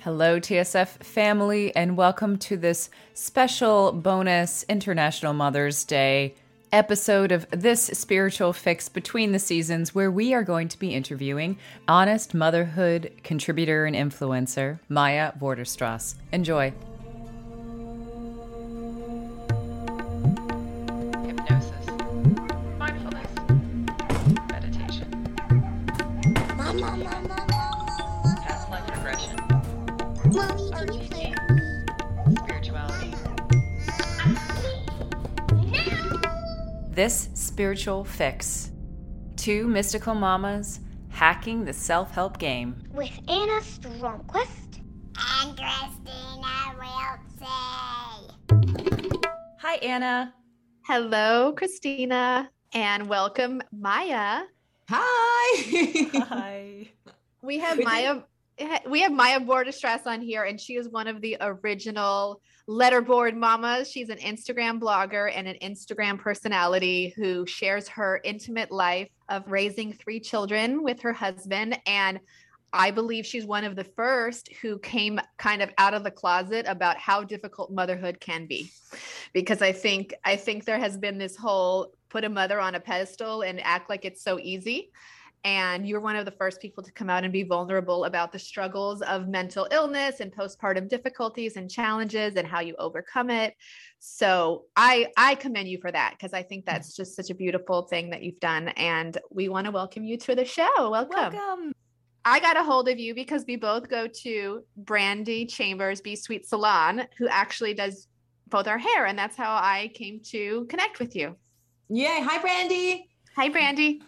Hello, TSF family, and welcome to this special bonus International Mother's Day episode of this spiritual fix between the seasons, where we are going to be interviewing honest motherhood contributor and influencer Maya Vorderstrass. Enjoy. This spiritual fix. Two mystical mamas hacking the self help game. with Anna Stromquist and Christina Wiltsey. Hi, Anna. Hello, Christina, and welcome, Maya. Hi. Hi. We have We did- Maya. We have Maya Vorderstrass on here, and she is one of the original letterboard mamas. She's an Instagram blogger and an Instagram personality who shares her intimate life of raising three children with her husband. And I believe she's one of the first who came kind of out of the closet about how difficult motherhood can be. Because I think I think there has been this whole put a mother on a pedestal and act like it's so easy and you're one of the first people to come out and be vulnerable about the struggles of mental illness and postpartum difficulties and challenges and how you overcome it so i i commend you for that because i think that's just such a beautiful thing that you've done and we want to welcome you to the show welcome. Welcome. i got a hold of you because we both go to brandy chambers B Sweet salon who actually does both our hair and that's how i came to connect with you Yay. Hi, Brandy. hi brandy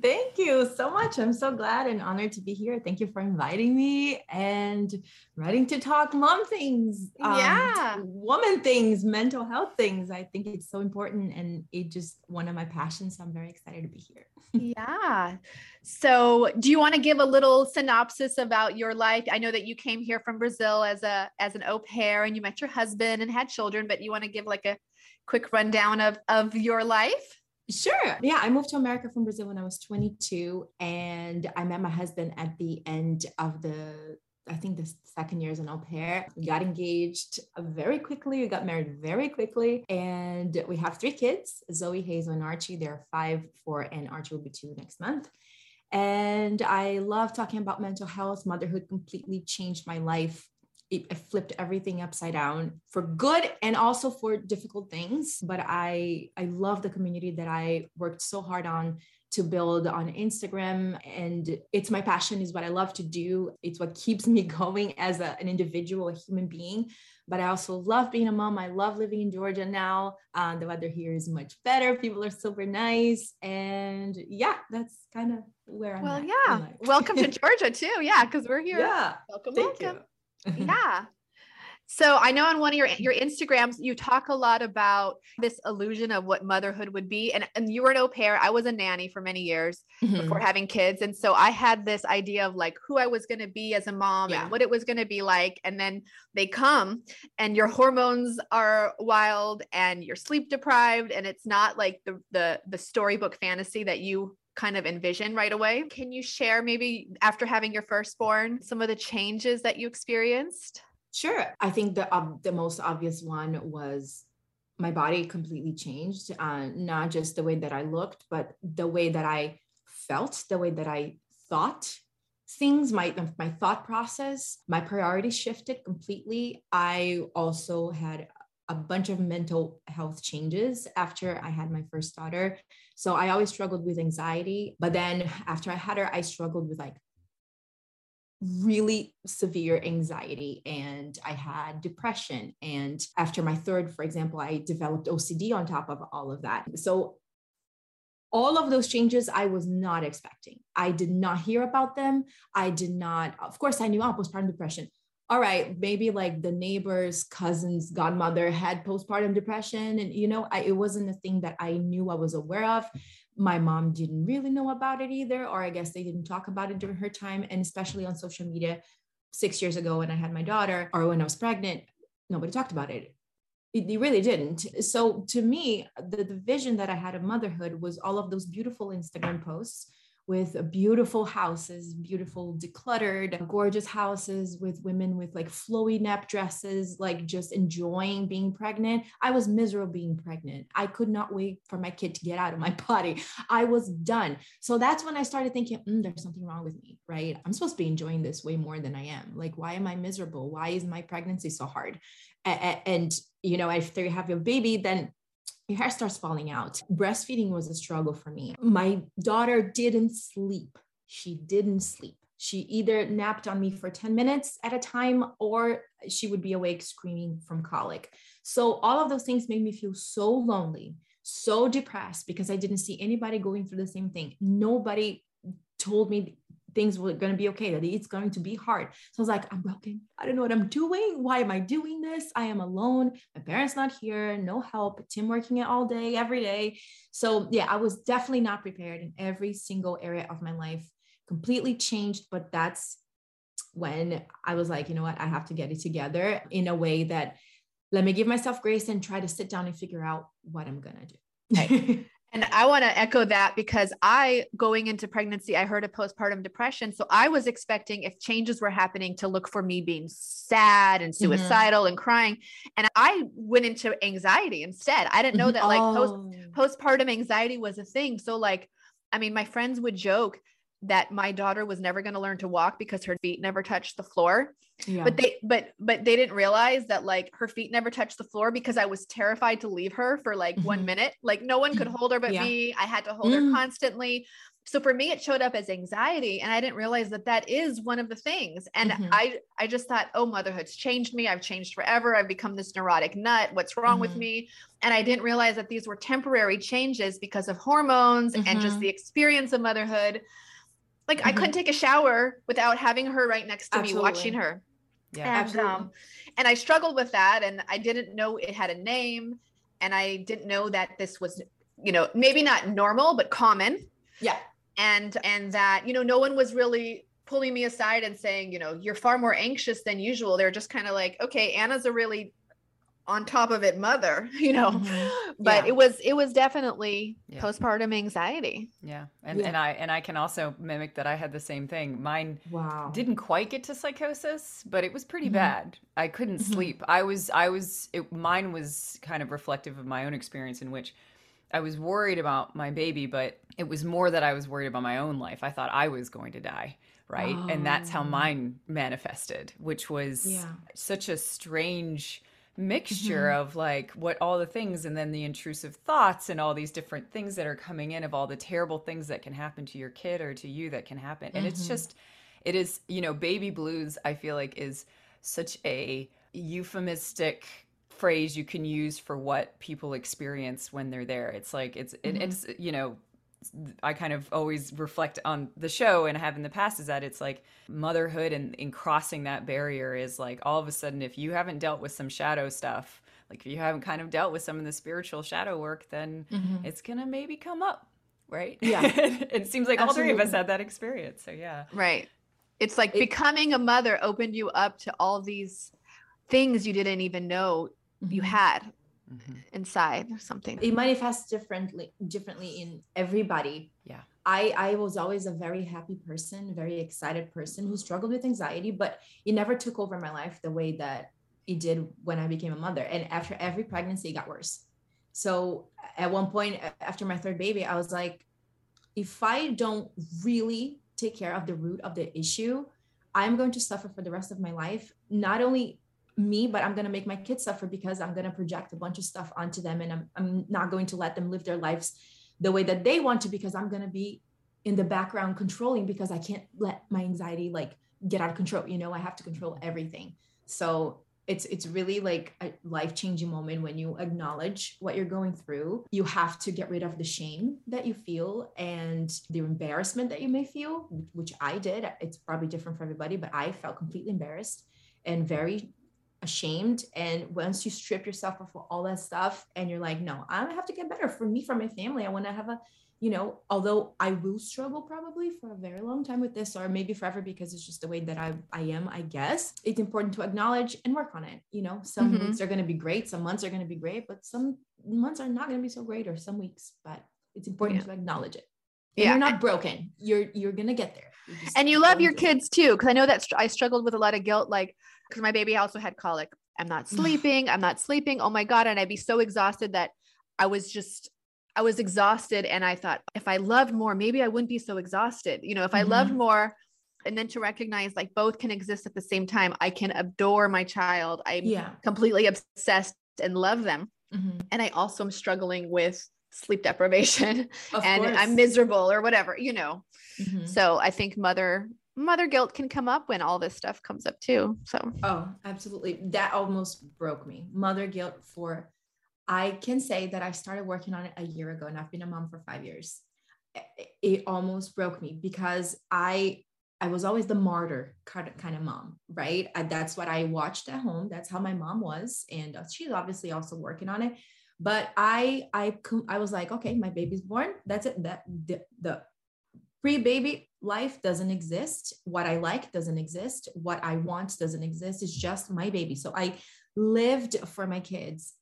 Thank you so much. I'm so glad and honored to be here. Thank you for inviting me and writing to talk mom things. Um, yeah. Woman things, mental health things. I think it's so important and it just one of my passions. So I'm very excited to be here. yeah. So, do you want to give a little synopsis about your life? I know that you came here from Brazil as a as an au pair and you met your husband and had children, but you want to give like a quick rundown of of your life? Sure. Yeah, I moved to America from Brazil when I was 22, and I met my husband at the end of the, I think the second year as an au pair. We got engaged very quickly. We got married very quickly, and we have three kids: Zoe, Hazel, and Archie. They're five, four, and Archie will be two next month. And I love talking about mental health. Motherhood completely changed my life it, I flipped everything upside down for good and also for difficult things. But I I love the community that I worked so hard on to build on Instagram. And it's my passion, is what I love to do. It's what keeps me going as a, an individual, a human being. But I also love being a mom. I love living in Georgia now. Uh, the weather here is much better. People are super nice. And yeah, that's kind of where I'm Well, yeah. Welcome to Georgia too. Yeah, because we're here. yeah. Welcome, Thank welcome. you. Yeah. So I know on one of your your Instagrams you talk a lot about this illusion of what motherhood would be, and and you were an au pair. I was a nanny for many years Mhm. before having kids, and so I had this idea of like who I was going to be as a mom Yeah. and what it was going to be like, and then they come, and your hormones are wild, and you're sleep deprived, and it's not like the the the storybook fantasy that you kind of envision right away. Can you share maybe after having your firstborn some of the changes that you experienced? Sure. I think the the most obvious one was my body completely changed. Uh, not just the way that I looked, but the way that I felt, the way that I thought. things my my thought process my priorities shifted completely i also had a bunch of mental health changes after i had my first daughter so i always struggled with anxiety but then after i had her i struggled with like really severe anxiety and I had depression. And after my third, for example, I developed OCD on top of all of that. So all of those changes I was not expecting. I did not hear about them. I did not, of course, I knew oh, postpartum depression. All right, maybe like the neighbor's cousin's godmother had postpartum depression. And, you know, I, it wasn't a thing that I knew I was aware of. My mom didn't really know about it either, or I guess they didn't talk about it during her time. And especially on social media, six years ago when I had my daughter or when I was pregnant, nobody talked about it it, really didn't. So to me, the, the vision that I had of motherhood was all of those beautiful Instagram posts with beautiful houses, beautiful decluttered, gorgeous houses with women with like flowy nap dresses, like just enjoying being pregnant. I was miserable being pregnant. I could not wait for my kid to get out of my body. I was done. So that's when I started thinking, mm, there's something wrong with me, right? I'm supposed to be enjoying this way more than I am. Like, why am I miserable? Why is my pregnancy so hard? And, you know, after you have your baby, then your hair starts falling out. Breastfeeding was a struggle for me. My daughter didn't sleep. She didn't sleep. She either napped on me for 10 minutes at a time or she would be awake screaming from colic. So, all of those things made me feel so lonely, so depressed because I didn't see anybody going through the same thing. Nobody told me things were going to be okay, that it's going to be hard. So I was like, I'm broken. I don't know what I'm doing. Why am I doing this? I am alone. My parents not here, no help. Tim working it all day, every day. So yeah, I was definitely not prepared in every single area of my life, completely changed. But that's when I was like, you know what, I have to get it together in a way that let me give myself grace and try to sit down and figure out what I'm going to do. Right. And I want to echo that because I, going into pregnancy, I heard of postpartum depression. So I was expecting if changes were happening to look for me being sad and mm-hmm. suicidal mm-hmm. and crying. And I went into anxiety instead. I didn't know that like oh. post, postpartum anxiety was a thing. So, like, I mean, my friends would joke that my daughter was never going to learn to walk because her feet never touched the floor. Yeah. But they but but they didn't realize that like her feet never touched the floor because I was terrified to leave her for like mm-hmm. 1 minute. Like no one could hold her but yeah. me. I had to hold mm. her constantly. So for me it showed up as anxiety and I didn't realize that that is one of the things. And mm-hmm. I I just thought, "Oh, motherhood's changed me. I've changed forever. I've become this neurotic nut. What's wrong mm-hmm. with me?" And I didn't realize that these were temporary changes because of hormones and just mm-hmm. the experience of motherhood like mm-hmm. I couldn't take a shower without having her right next to Absolutely. me watching her. Yeah, and, absolutely. Um, and I struggled with that, and I didn't know it had a name, and I didn't know that this was, you know, maybe not normal but common. Yeah. And and that you know no one was really pulling me aside and saying, you know, you're far more anxious than usual. They're just kind of like, okay, Anna's a really on top of it mother you know mm-hmm. but yeah. it was it was definitely yeah. postpartum anxiety yeah and yeah. and i and i can also mimic that i had the same thing mine wow didn't quite get to psychosis but it was pretty mm-hmm. bad i couldn't mm-hmm. sleep i was i was it, mine was kind of reflective of my own experience in which i was worried about my baby but it was more that i was worried about my own life i thought i was going to die right oh. and that's how oh. mine manifested which was such a strange mixture mm-hmm. of like what all the things and then the intrusive thoughts and all these different things that are coming in of all the terrible things that can happen to your kid or to you that can happen and mm-hmm. it's just it is you know baby blues i feel like is such a euphemistic phrase you can use for what people experience when they're there it's like it's mm-hmm. it, it's you know I kind of always reflect on the show and have in the past is that it's like motherhood and, and crossing that barrier is like all of a sudden if you haven't dealt with some shadow stuff, like if you haven't kind of dealt with some of the spiritual shadow work, then mm-hmm. it's gonna maybe come up, right? Yeah. it seems like Absolutely. all three of us had that experience. So yeah. Right. It's like it, becoming a mother opened you up to all these things you didn't even know mm-hmm. you had mm-hmm. inside or something it manifests differently differently in everybody yeah i i was always a very happy person very excited person who struggled with anxiety but it never took over my life the way that it did when i became a mother and after every pregnancy it got worse so at one point after my third baby i was like if i don't really take care of the root of the issue, I'm going to suffer for the rest of my life. Not only me, but I'm going to make my kids suffer because I'm going to project a bunch of stuff onto them and I'm, I'm not going to let them live their lives the way that they want to because I'm going to be in the background controlling because I can't let my anxiety like get out of control. You know, I have to control everything. So it's it's really like a life-changing moment when you acknowledge what you're going through you have to get rid of the shame that you feel and the embarrassment that you may feel which i did it's probably different for everybody but i felt completely embarrassed and very ashamed and once you strip yourself of all that stuff and you're like no i have to get better for me for my family i want to have a you know, although I will struggle probably for a very long time with this, or maybe forever because it's just the way that I, I am, I guess, it's important to acknowledge and work on it. You know, some mm-hmm. weeks are going to be great, some months are going to be great, but some months are not going to be so great, or some weeks, but it's important yeah. to acknowledge it. And yeah. You're not broken. You're, you're going to get there. And you love your kids too. Cause I know that I struggled with a lot of guilt, like, because my baby also had colic. I'm not sleeping. I'm not sleeping. Oh my God. And I'd be so exhausted that I was just I was exhausted and I thought if I loved more, maybe I wouldn't be so exhausted. You know, if I mm-hmm. loved more, and then to recognize like both can exist at the same time. I can adore my child. I'm yeah. completely obsessed and love them. Mm-hmm. And I also am struggling with sleep deprivation of and course. I'm miserable or whatever, you know. Mm-hmm. So I think mother mother guilt can come up when all this stuff comes up too. So Oh, absolutely. That almost broke me. Mother guilt for I can say that I started working on it a year ago and I've been a mom for five years. It almost broke me because I I was always the martyr kind of mom, right? That's what I watched at home. That's how my mom was, and uh, she's obviously also working on it. But I I I was like, okay, my baby's born. That's it. That the, the pre-baby life doesn't exist. What I like doesn't exist. What I want doesn't exist. It's just my baby. So I lived for my kids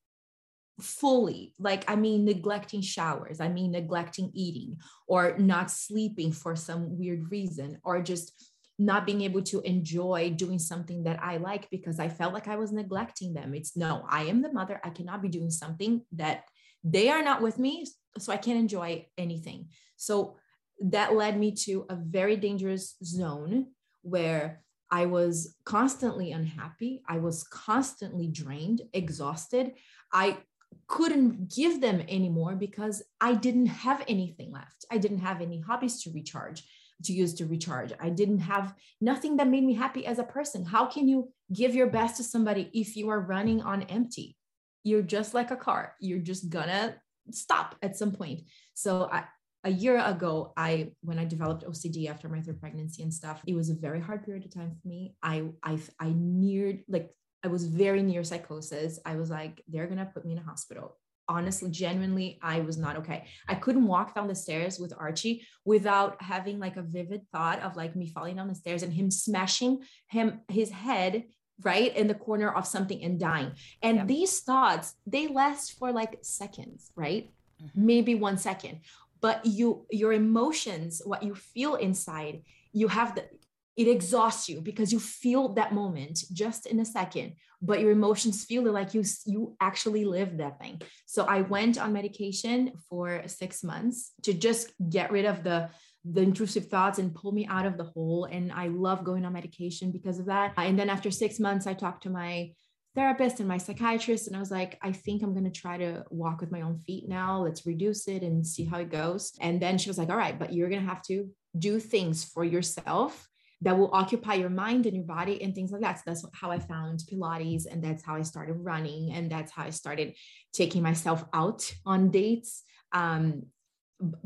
fully like i mean neglecting showers i mean neglecting eating or not sleeping for some weird reason or just not being able to enjoy doing something that i like because i felt like i was neglecting them it's no i am the mother i cannot be doing something that they are not with me so i can't enjoy anything so that led me to a very dangerous zone where I was constantly unhappy. I was constantly drained, exhausted. I couldn't give them anymore because I didn't have anything left. I didn't have any hobbies to recharge, to use to recharge. I didn't have nothing that made me happy as a person. How can you give your best to somebody if you are running on empty? You're just like a car. You're just gonna stop at some point. So I, a year ago, I when I developed OCD after my third pregnancy and stuff, it was a very hard period of time for me. I I I neared like I was very near psychosis. I was like, they're going to put me in a hospital. Honestly, genuinely, I was not okay. I couldn't walk down the stairs with Archie without having like a vivid thought of like me falling down the stairs and him smashing him his head right in the corner of something and dying. And yeah. these thoughts, they last for like seconds, right? Mm-hmm. Maybe one second. But you your emotions, what you feel inside, you have the it exhausts you because you feel that moment just in a second but your emotions feel like you you actually lived that thing. So i went on medication for six months to just get rid of the the intrusive thoughts and pull me out of the hole and i love going on medication because of that. And then after six months i talked to my therapist and my psychiatrist and i was like i think i'm going to try to walk with my own feet now let's reduce it and see how it goes and then she was like all right but you're going to have to do things for yourself that will occupy your mind and your body and things like that. So that's how I found Pilates and that's how I started running and that's how I started taking myself out on dates um,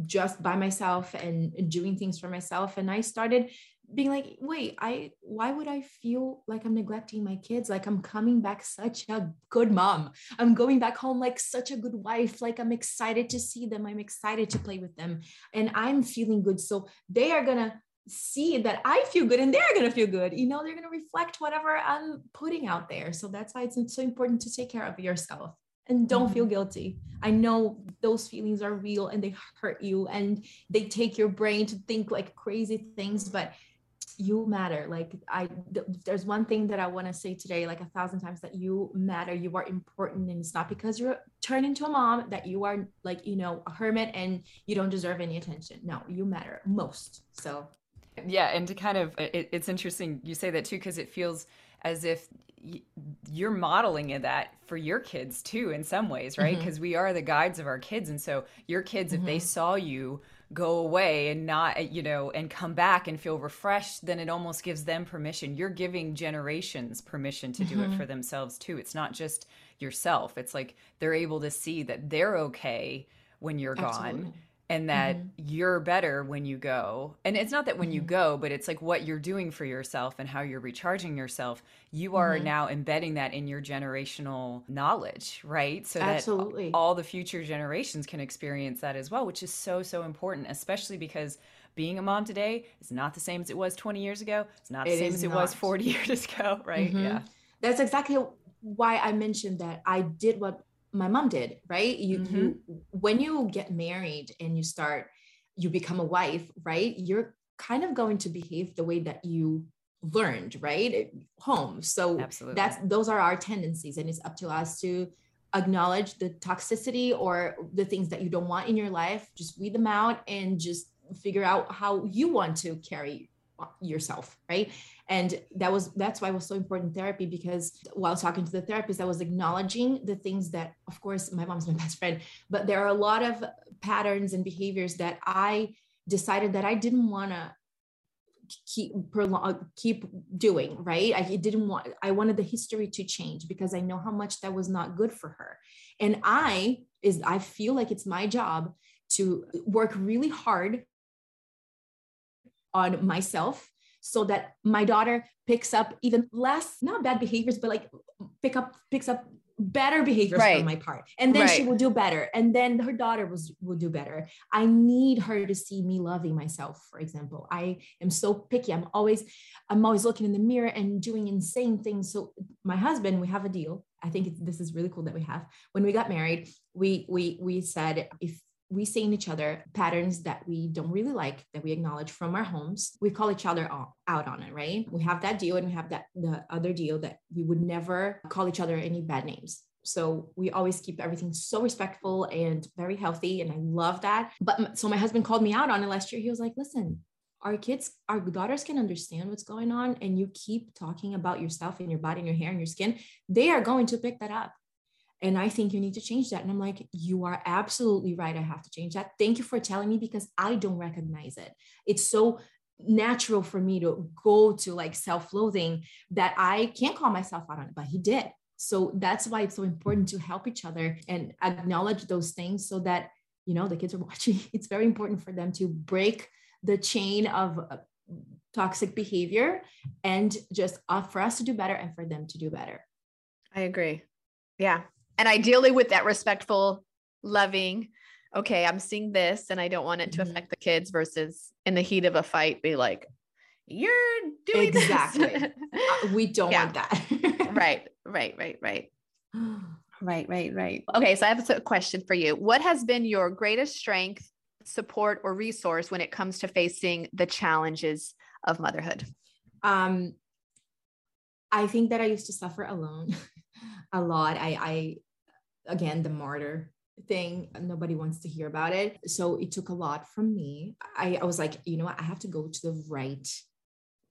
just by myself and doing things for myself. And I started being like, wait, I why would I feel like I'm neglecting my kids? Like I'm coming back such a good mom. I'm going back home like such a good wife. Like I'm excited to see them. I'm excited to play with them. And I'm feeling good. So they are gonna see that I feel good and they're going to feel good. You know, they're going to reflect whatever I'm putting out there. So that's why it's so important to take care of yourself and don't mm-hmm. feel guilty. I know those feelings are real and they hurt you and they take your brain to think like crazy things, but you matter. Like I th- there's one thing that I want to say today like a thousand times that you matter. You are important and it's not because you're turned into a mom that you are like, you know, a hermit and you don't deserve any attention. No, you matter most. So Yeah, and to kind of, it, it's interesting you say that too, because it feels as if you're modeling that for your kids too in some ways right because mm-hmm. we are the guides of our kids and so your kids mm-hmm. if they mm-hmm. saw you go away and not you know and come back and feel refreshed then it almost gives them permission you're giving generations permission to do mm-hmm. it for themselves too it's not just yourself it's like they're able to see that they're okay when you're Absolutely. gone and that mm-hmm. you're better when you go. And it's not that when mm-hmm. you go, but it's like what you're doing for yourself and how you're recharging yourself. You are mm-hmm. now embedding that in your generational knowledge, right? So Absolutely. that all the future generations can experience that as well, which is so, so important, especially because being a mom today is not the same as it was 20 years ago. It's not the it same as not. it was 40 years ago, right? Mm-hmm. Yeah. That's exactly why I mentioned that I did what my mom did, right? You, mm-hmm. you when you get married and you start, you become a wife, right? You're kind of going to behave the way that you learned, right? At home. So Absolutely. that's those are our tendencies, and it's up to us to acknowledge the toxicity or the things that you don't want in your life. Just weed them out and just figure out how you want to carry yourself right and that was that's why it was so important therapy because while talking to the therapist i was acknowledging the things that of course my mom's my best friend but there are a lot of patterns and behaviors that i decided that i didn't want to keep prolong, uh, keep doing right? I didn't want i wanted the history to change because i know how much that was not good for her. And i is i feel like it's my job to work really hard on myself so that my daughter picks up even less not bad behaviors but like pick up picks up better behaviors right. on my part. And then right. she will do better. And then her daughter was will do better. I need her to see me loving myself for example. I am so picky. I'm always i'm always looking in the mirror and doing insane things. So my husband we have a deal. I think this is really cool that we have. When we got married we we we said if we see in each other patterns that we don't really like that we acknowledge from our homes. We call each other out on it right? We have that deal and we have that the other deal that we would never call each other any bad names. So we always keep everything so respectful and very healthy and i love that. But so my husband called me out on it last year. He was like listen our kids our daughters can understand what's going on and you keep talking about yourself and your body and your hair and your skin. They are going to pick that up and I think you need to change that. And I'm like, you are absolutely right. I have to change that. Thank you for telling me because I don't recognize it. It's so natural for me to go to like self loathing that I can't call myself out on it, but he did. So that's why it's so important to help each other and acknowledge those things so that, you know, the kids are watching. It's very important for them to break the chain of uh, toxic behavior and just uh, for us to do better and for them to do better. I agree. Yeah and ideally with that respectful loving okay i'm seeing this and i don't want it to mm-hmm. affect the kids versus in the heat of a fight be like you're doing exactly. Uh, we don't yeah. want that. Right right right right. Right right right. Okay so i have a question for you. What has been your greatest strength support or resource when it comes to facing the challenges of motherhood? Um i think that i used to suffer alone a lot. I i again the martyr thing nobody wants to hear about it. So it took a lot from me. I, I was like you know what? I have to go to the right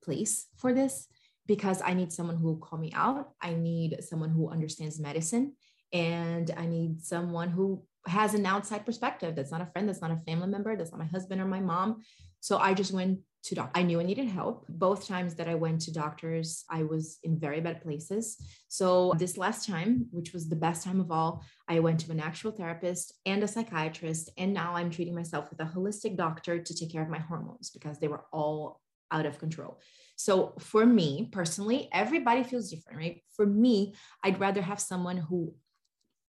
place for this because i need someone who will call me out. I need someone who understands medicine and i need someone who has an outside perspective that's not a friend that's not a family member that's not my husband or my mom. So i just went to. I knew I needed help. Both times that I went to doctors, I was in very bad places. So this last time, which was the best time of all, I went to an actual therapist and a psychiatrist. And now I'm treating myself with a holistic doctor to take care of my hormones because they were all out of control. So for me personally, everybody feels different, right? For me, I'd rather have someone who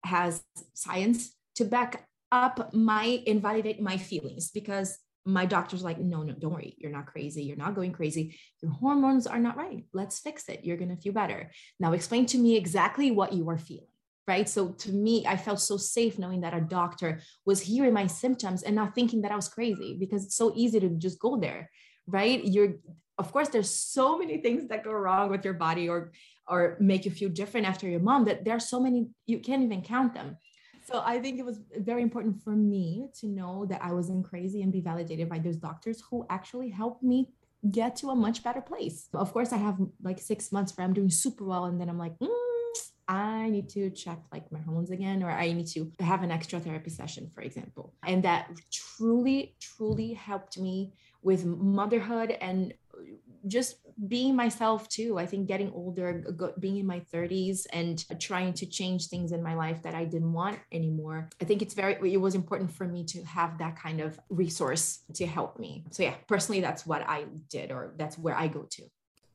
has science to back up my invalidate my feelings because my doctor's like, no, no, don't worry. You're not crazy. You're not going crazy. Your hormones are not right. Let's fix it. You're going to feel better. Now, explain to me exactly what you are feeling. Right. So to me, I felt so safe knowing that a doctor was hearing my symptoms and not thinking that I was crazy because it's so easy to just go there. Right. You're, of course, there's so many things that go wrong with your body or, or make you feel different after your mom that there are so many, you can't even count them so I think it was very important for me to know that I wasn't crazy and be validated by those doctors who actually helped me get to a much better place. Of course, I have like six months where I'm doing super well, and then I'm like, mm, I need to check like my hormones again, or I need to have an extra therapy session, for example. And that truly, truly helped me with motherhood and just being myself too. I think getting older, being in my 30s and trying to change things in my life that I didn't want anymore. I think it's very, it was important for me to have that kind of resource to help me. So, yeah, personally, that's what I did, or that's where I go to.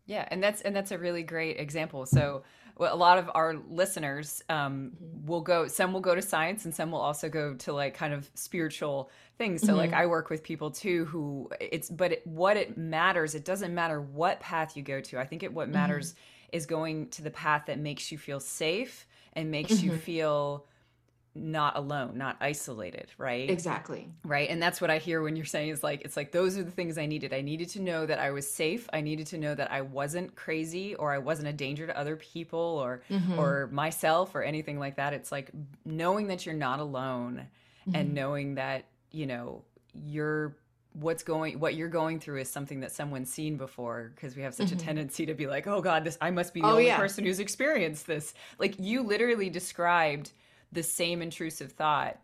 Yeah, and that's and that's a really great example. So a lot of our listeners um, mm-hmm. will go. Some will go to science, and some will also go to like kind of spiritual things. So mm-hmm. like I work with people too who it's but it, what it matters. It doesn't matter what path you go to. I think it what matters mm-hmm. is going to the path that makes you feel safe and makes you mm-hmm. feel not alone, not isolated, right? Exactly. Right. And that's what I hear when you're saying is like, it's like, those are the things I needed. I needed to know that I was safe. I needed to know that I wasn't crazy or I wasn't a danger to other people or, mm-hmm. or myself or anything like that. It's like knowing that you're not alone mm-hmm. and knowing that, you know, you're what's going what you're going through is something that someone's seen before because we have such mm-hmm. a tendency to be like oh god this i must be the oh, only yeah. person who's experienced this like you literally described the same intrusive thought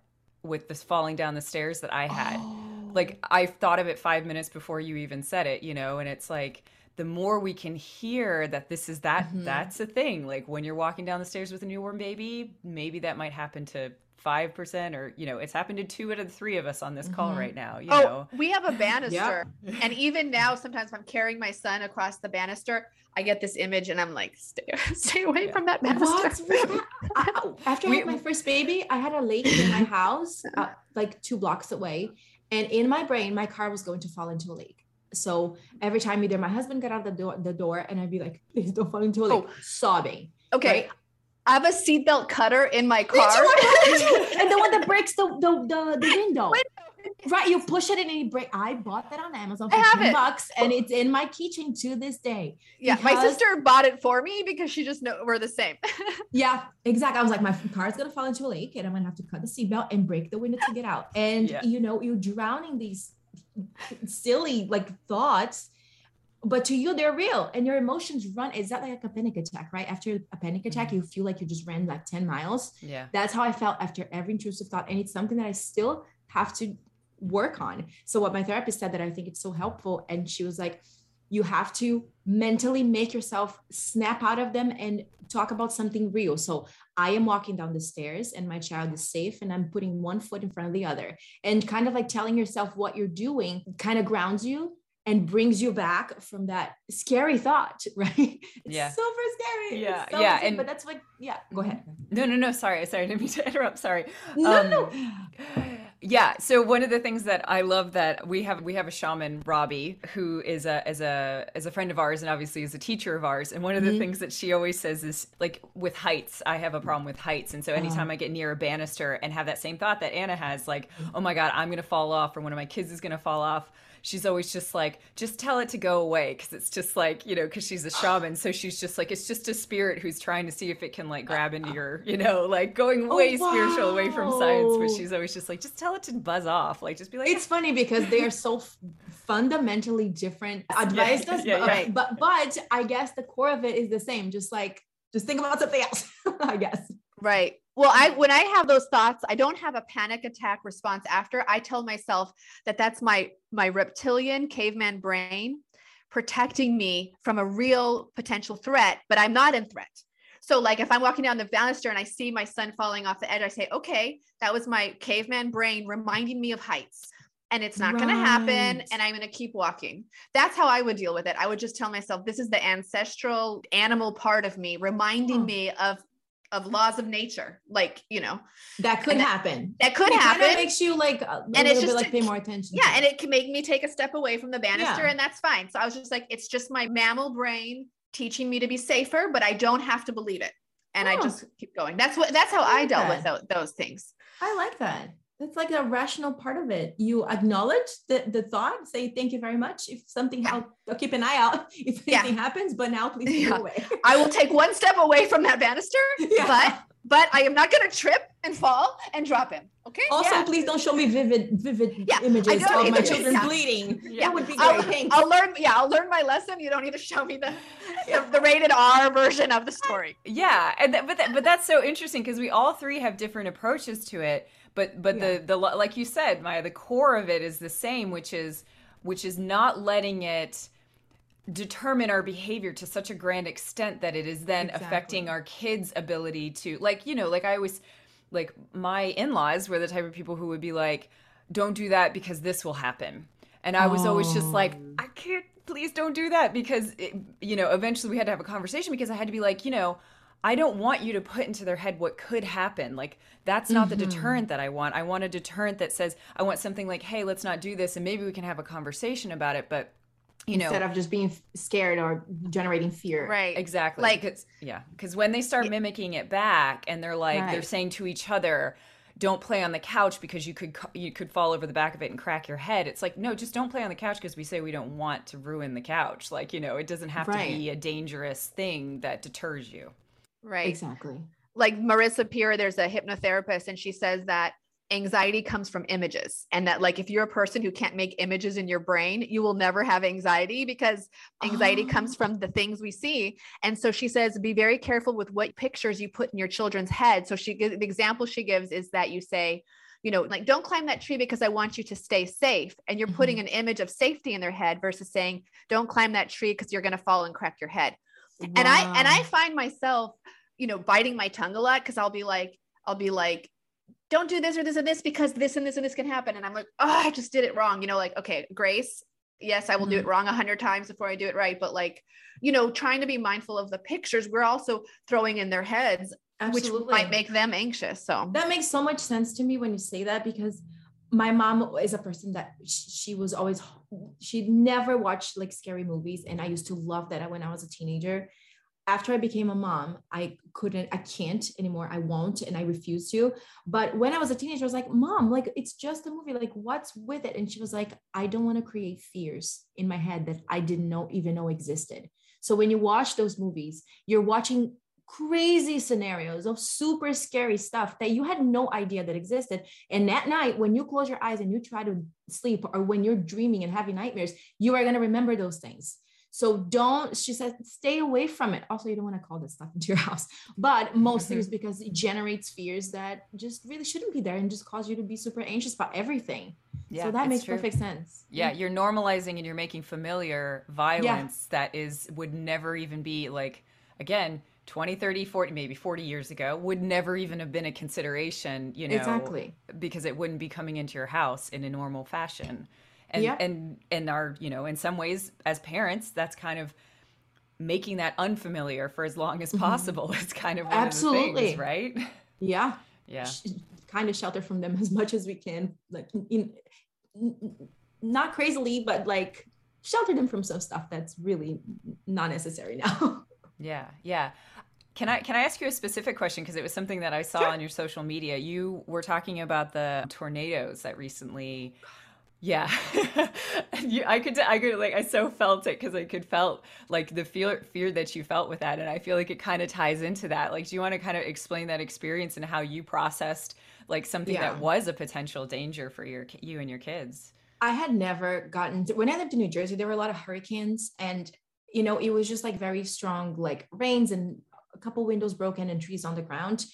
with this falling down the stairs that I had. Oh. Like I thought of it 5 minutes before you even said it, you know, and it's like the more we can hear that this is that mm-hmm. that's a thing. Like when you're walking down the stairs with a newborn baby, maybe that might happen to five percent or you know it's happened to two out of the three of us on this call mm-hmm. right now you oh, know? we have a banister. And even now sometimes i'm carrying my son across the banister i get this image and i'm like stay, stay away yeah. from that banister. I, after we, i had my first baby i had a lake in my house uh, like two blocks away. And in my brain my car was going to fall into a lake. So every time either my husband got out the door the door and i'd be like please don't fall into a lake. Oh. sobbing okay. right? I have a seatbelt cutter in my car. and the one that breaks the the, the, the window. Right, you push it in and you break. I bought that on Amazon for ten bucks, and it's in my keychain to this day. Yeah, my sister bought it for me because she just know we're the same. yeah, exactly. I was like, my car is gonna fall into a lake, and I'm gonna have to cut the seatbelt and break the window to get out. And yeah. you know, you're drowning these silly like thoughts but to you they're real and your emotions run is that like a panic attack right? After a panic attack mm-hmm. you feel like you just ran like 10 miles. Yeah. That's how i felt after every intrusive thought and it's something that i still have to work on. So what my therapist said that i think it's so helpful and she was like you have to mentally make yourself snap out of them and talk about something real. So i am walking down the stairs and my child is safe and i'm putting one foot in front of the other and kind of like telling yourself what you're doing kind of grounds you and brings you back from that scary thought, right? It's yeah. super scary. Yeah. So yeah. Scary, and but that's like, yeah, go ahead. No, no, no. Sorry. Sorry. I didn't mean to interrupt. Sorry. No, um, no. Yeah. So one of the things that I love that we have, we have a shaman, Robbie, who is a, as a, as a friend of ours and obviously is a teacher of ours. And one of the mm-hmm. things that she always says is like with heights, I have a problem with heights. And so anytime uh-huh. I get near a banister and have that same thought that Anna has, like, oh my God, I'm going to fall off or one of my kids is going to fall off she's always just like, just tell it to go away. Cause it's just like, you know, cause she's a shaman. So she's just like, it's just a spirit who's trying to see if it can like uh, grab into uh. your, you know, like going oh, way oh, wow. spiritual away from science. But she's always just like, just tell it to buzz off. Like, just be like, it's funny because they are so fundamentally different advice. Yeah, yeah, right. but, but I guess the core of it is the same. Just like, just think about something else, I guess. Right. Well, I when I have those thoughts, I don't have a panic attack response after. I tell myself that that's my my reptilian caveman brain protecting me from a real potential threat, but I'm not in threat. So like if I'm walking down the banister and I see my son falling off the edge, I say, "Okay, that was my caveman brain reminding me of heights." And it's not right. going to happen and I'm going to keep walking. That's how I would deal with it. I would just tell myself this is the ancestral animal part of me reminding me of of laws of nature like you know. That could happen. that could it happen. It makes you like a and it's just like pay more attention yeah and it can make me take a step away from the banister yeah. and that's fine. So i was just like it's just my mammal brain teaching me to be safer but i don't have to believe it. And oh. i just keep going. That's what that's how i, I dealt that. with those, those things. I like that that's like a rational part of it. You acknowledge the, the thought, say thank you very much. If something yeah. I'll, keep an eye out if anything yeah. happens, but now please yeah. away. I will take one step away from that banister, yeah. but but I am not going to trip and fall and drop him. Okay. Also, Yeah. please don't show me vivid, vivid Yeah, images of my children yeah. bleeding. Yeah. That would be I'll, great. I'll learn. Yeah, I'll learn my lesson. You don't need to show me the the, the rated R version of the story. Yeah, and th- but th- but that's so interesting because we all three have different approaches to it. But but Yeah. the the like you said, Maya, the core of it is the same, which is which is not letting it determine our behavior to such a grand extent that it is then Exactly. affecting our kids' ability to like you know like I always like my in-laws were the type of people who would be like, don't do that because this will happen, and I was always just like, Oh. I can't please don't do that because it, you know eventually we had to have a conversation because I had to be like you know I don't want you to put into their head what could happen like that's not the Mm-hmm. deterrent that I want I want a deterrent that says I want something like hey let's not do this and maybe we can have a conversation about it but you know Instead of just being scared or generating fear. Right. Exactly. Like- because, yeah, because when they start mimicking it back and they're like they're saying to each other, "Don't play on the couch because you could you could fall over the back of it and crack your head." It's like, no, just don't play on the couch because we say we don't want to ruin the couch. Like you know, it doesn't have Right. to be a dangerous thing that deters you. Right. Exactly. like Marissa Peer, there's a hypnotherapist, and she says that anxiety comes from images, and that like if you're a person who can't make images in your brain, you will never have anxiety because anxiety ah. comes Oh. from the things we see. And so she says, be very careful with what pictures you put in your children's head. So she the example she gives is that you say, you know, like don't climb that tree because I want you to stay safe, and you're putting mm-hmm. an image of safety in their head versus saying, don't climb that tree because you're going to fall and crack your head and i and i find myself you know biting my tongue a lot because i'll be like i'll be like don't do this or this and this because this and this and this can happen. And i'm like oh i just did it wrong. You know like okay grace. Yes i will do it mm-hmm. wrong a hundred times before i do it right. But like you know trying to be mindful of the pictures we're also throwing in their heads Absolutely. which might make them anxious so. That makes so much sense to me when you say that because my mom is a person that sh- she was always she never watched like scary movies and I used to love that when I was a teenager. After I became a mom, I couldn't I can't anymore. I won't and I refuse to. But when I was a teenager I was like, "Mom, like it's just a movie. Like what's with it?" And she was like, "I don't want to create fears in my head that I didn't know even know existed." So when you watch those movies, you're watching crazy scenarios of super scary stuff that you had no idea that existed. And that night, when you close your eyes and you try to sleep, or when you're dreaming and having nightmares, you are going to remember those things. So don't, she said, stay away from it. Also, you don't want to call this stuff into your house, but mostly it's because it generates fears that just really shouldn't be there and just cause you to be super anxious about everything. Yeah, so that makes true. perfect sense. Yeah, mm. you're normalizing and you're making familiar violence that is would never even be like again 20 30 40 maybe 40 years ago would never even have been a consideration you know Exactly. because it wouldn't be coming into your house in a normal fashion and Yeah. and and our you know in some ways as parents that's kind of making that unfamiliar for as long as mm-hmm. possible is kind of one of Absolutely. things right Yeah. yeah sh- kind of shelter from them as much as we can like in, n- n- not crazily but like shelter them from some stuff that's really not necessary now Yeah, yeah. Can I can I ask you a specific question because it was something that I saw on your social media. You were talking about the tornadoes that recently yeah. you, I could I could like I so felt it cuz I could felt like the fear fear that you felt with that and I feel like it kind of ties into that. Like do you want to kind of explain that experience and how you processed like something Yeah. that was a potential danger for your you and your kids? i had never gotten to, when i lived in new jersey there were a lot of hurricanes and you know it was just like very strong like rains and a couple windows broken and trees on the ground.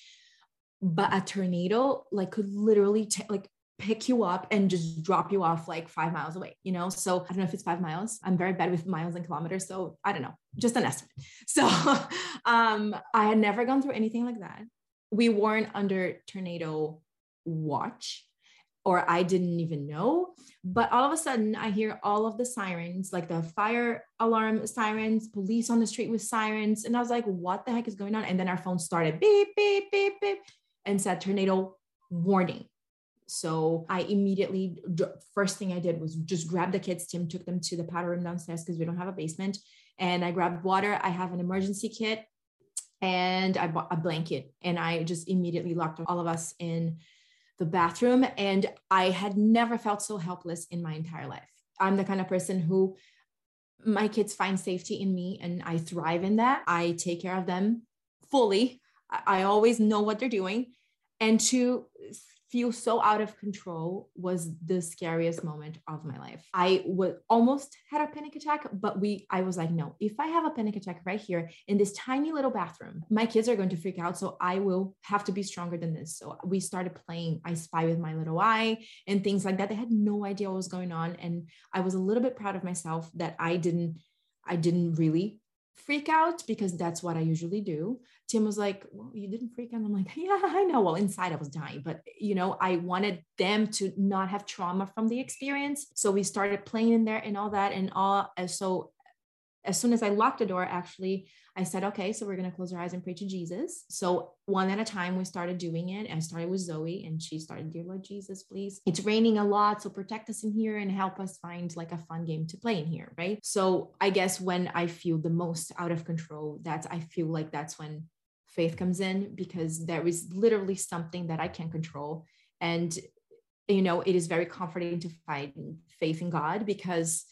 But a tornado like could literally ta- like pick you up and just drop you off like five miles away you know? So i don't know if it's five miles. I'm very bad with miles and kilometers so i don't know. Just an estimate. So um i had never gone through anything like that. We weren't under tornado watch or I didn't even know. But all of a sudden, I hear all of the sirens, like the fire alarm sirens, police on the street with sirens. And I was like, what the heck is going on? And then our phone started beep, beep, beep, beep, and said tornado warning. So I immediately, first thing I did was just grab the kids. Tim took them to the powder room downstairs because we don't have a basement. And I grabbed water. I have an emergency kit and I bought a blanket. And I just immediately locked all of us in the bathroom and I had never felt so helpless in my entire life. I'm the kind of person who my kids find safety in me and I thrive in that. I take care of them fully. I, always know what they're doing. And to feel so out of control was the scariest moment of my life. I would almost had a panic attack, but we I was like, no, if I have a panic attack right here in this tiny little bathroom, my kids are going to freak out. So I will have to be stronger than this. So we started playing I spy with my little eye and things like that. They had no idea what was going on. And I was a little bit proud of myself that I didn't, I didn't really freak out because that's what I usually do. Tim was like, Well, you didn't freak out. I'm like, Yeah, I know. Well, inside I was dying, but you know, I wanted them to not have trauma from the experience. So we started playing in there and all that. And all so as soon as I locked the door, actually, I said, okay, so we're going to close our eyes and pray to Jesus. So one at a time, we started doing it. I started with Zoe and she started, Dear Lord Jesus, please. It's raining a lot. So protect us in here and help us find like a fun game to play in here. Right. So I guess when I feel the most out of control, that's, I feel like that's when faith comes in because there is literally something that I can't control. And, you know, it is very comforting to find faith in God because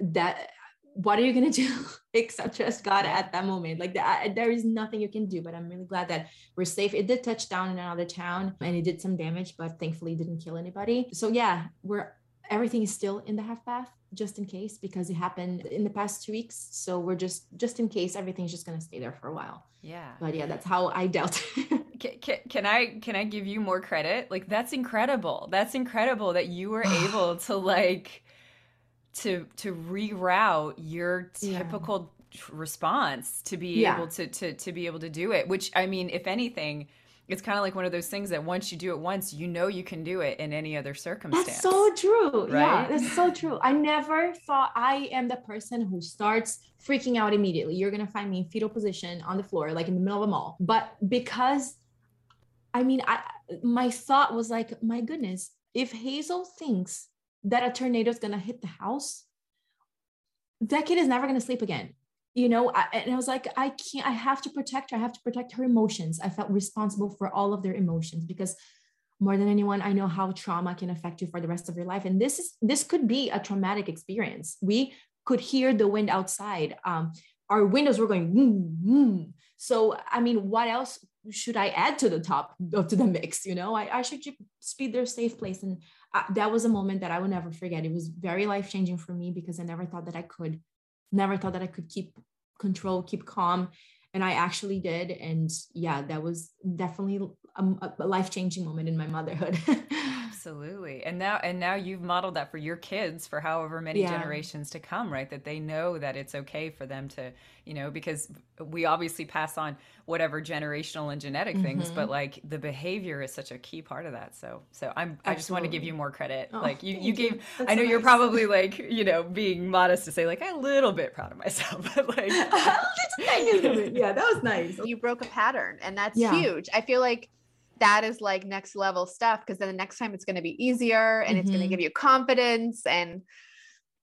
that what are you going to do except trust God at that moment? Like that, there is nothing you can do, but I'm really glad that we're safe. It did touch down in another town and it did some damage, but thankfully didn't kill anybody. So yeah, we're, everything is still in the half bath just in case because it happened in the past two weeks. So we're just, just in case everything's just going to stay there for a while. Yeah. But yeah, that's how I dealt. can, can, can I can I give you more credit? Like that's incredible. That's incredible that you were able to like to to reroute your typical yeah. response to be yeah. able to to to be able to do it which i mean if anything it's kind of like one of those things that once you do it once you know you can do it in any other circumstance that's so true right? yeah that's so true i never thought i am the person who starts freaking out immediately you're gonna find me in fetal position on the floor like in the middle of a mall but because i mean i my thought was like my goodness if hazel thinks that a tornado is going to hit the house, that kid is never going to sleep again. You know, I, and I was like, I can't, I have to protect her. I have to protect her emotions. I felt responsible for all of their emotions because more than anyone, I know how trauma can affect you for the rest of your life. And this is, this could be a traumatic experience. We could hear the wind outside. Um, our windows were going, boom, boom. So, I mean, what else should I add to the top of to the mix? You know, I, I should speed their safe place. And uh, that was a moment that I will never forget. It was very life changing for me because I never thought that I could, never thought that I could keep control, keep calm. And I actually did. And yeah, that was definitely a, a life changing moment in my motherhood. Absolutely. And now and now you've modeled that for your kids for however many yeah. generations to come, right? That they know that it's okay for them to, you know, because we obviously pass on whatever generational and genetic things, mm-hmm. but like the behavior is such a key part of that. So so I'm Absolutely. I just want to give you more credit. Oh, like you you gave you. I know so you're probably like, you know, being modest to say like I'm a little bit proud of myself, but like yeah, that was nice. You broke a pattern and that's yeah. huge. I feel like that is like next level stuff because then the next time it's going to be easier and mm-hmm. it's going to give you confidence and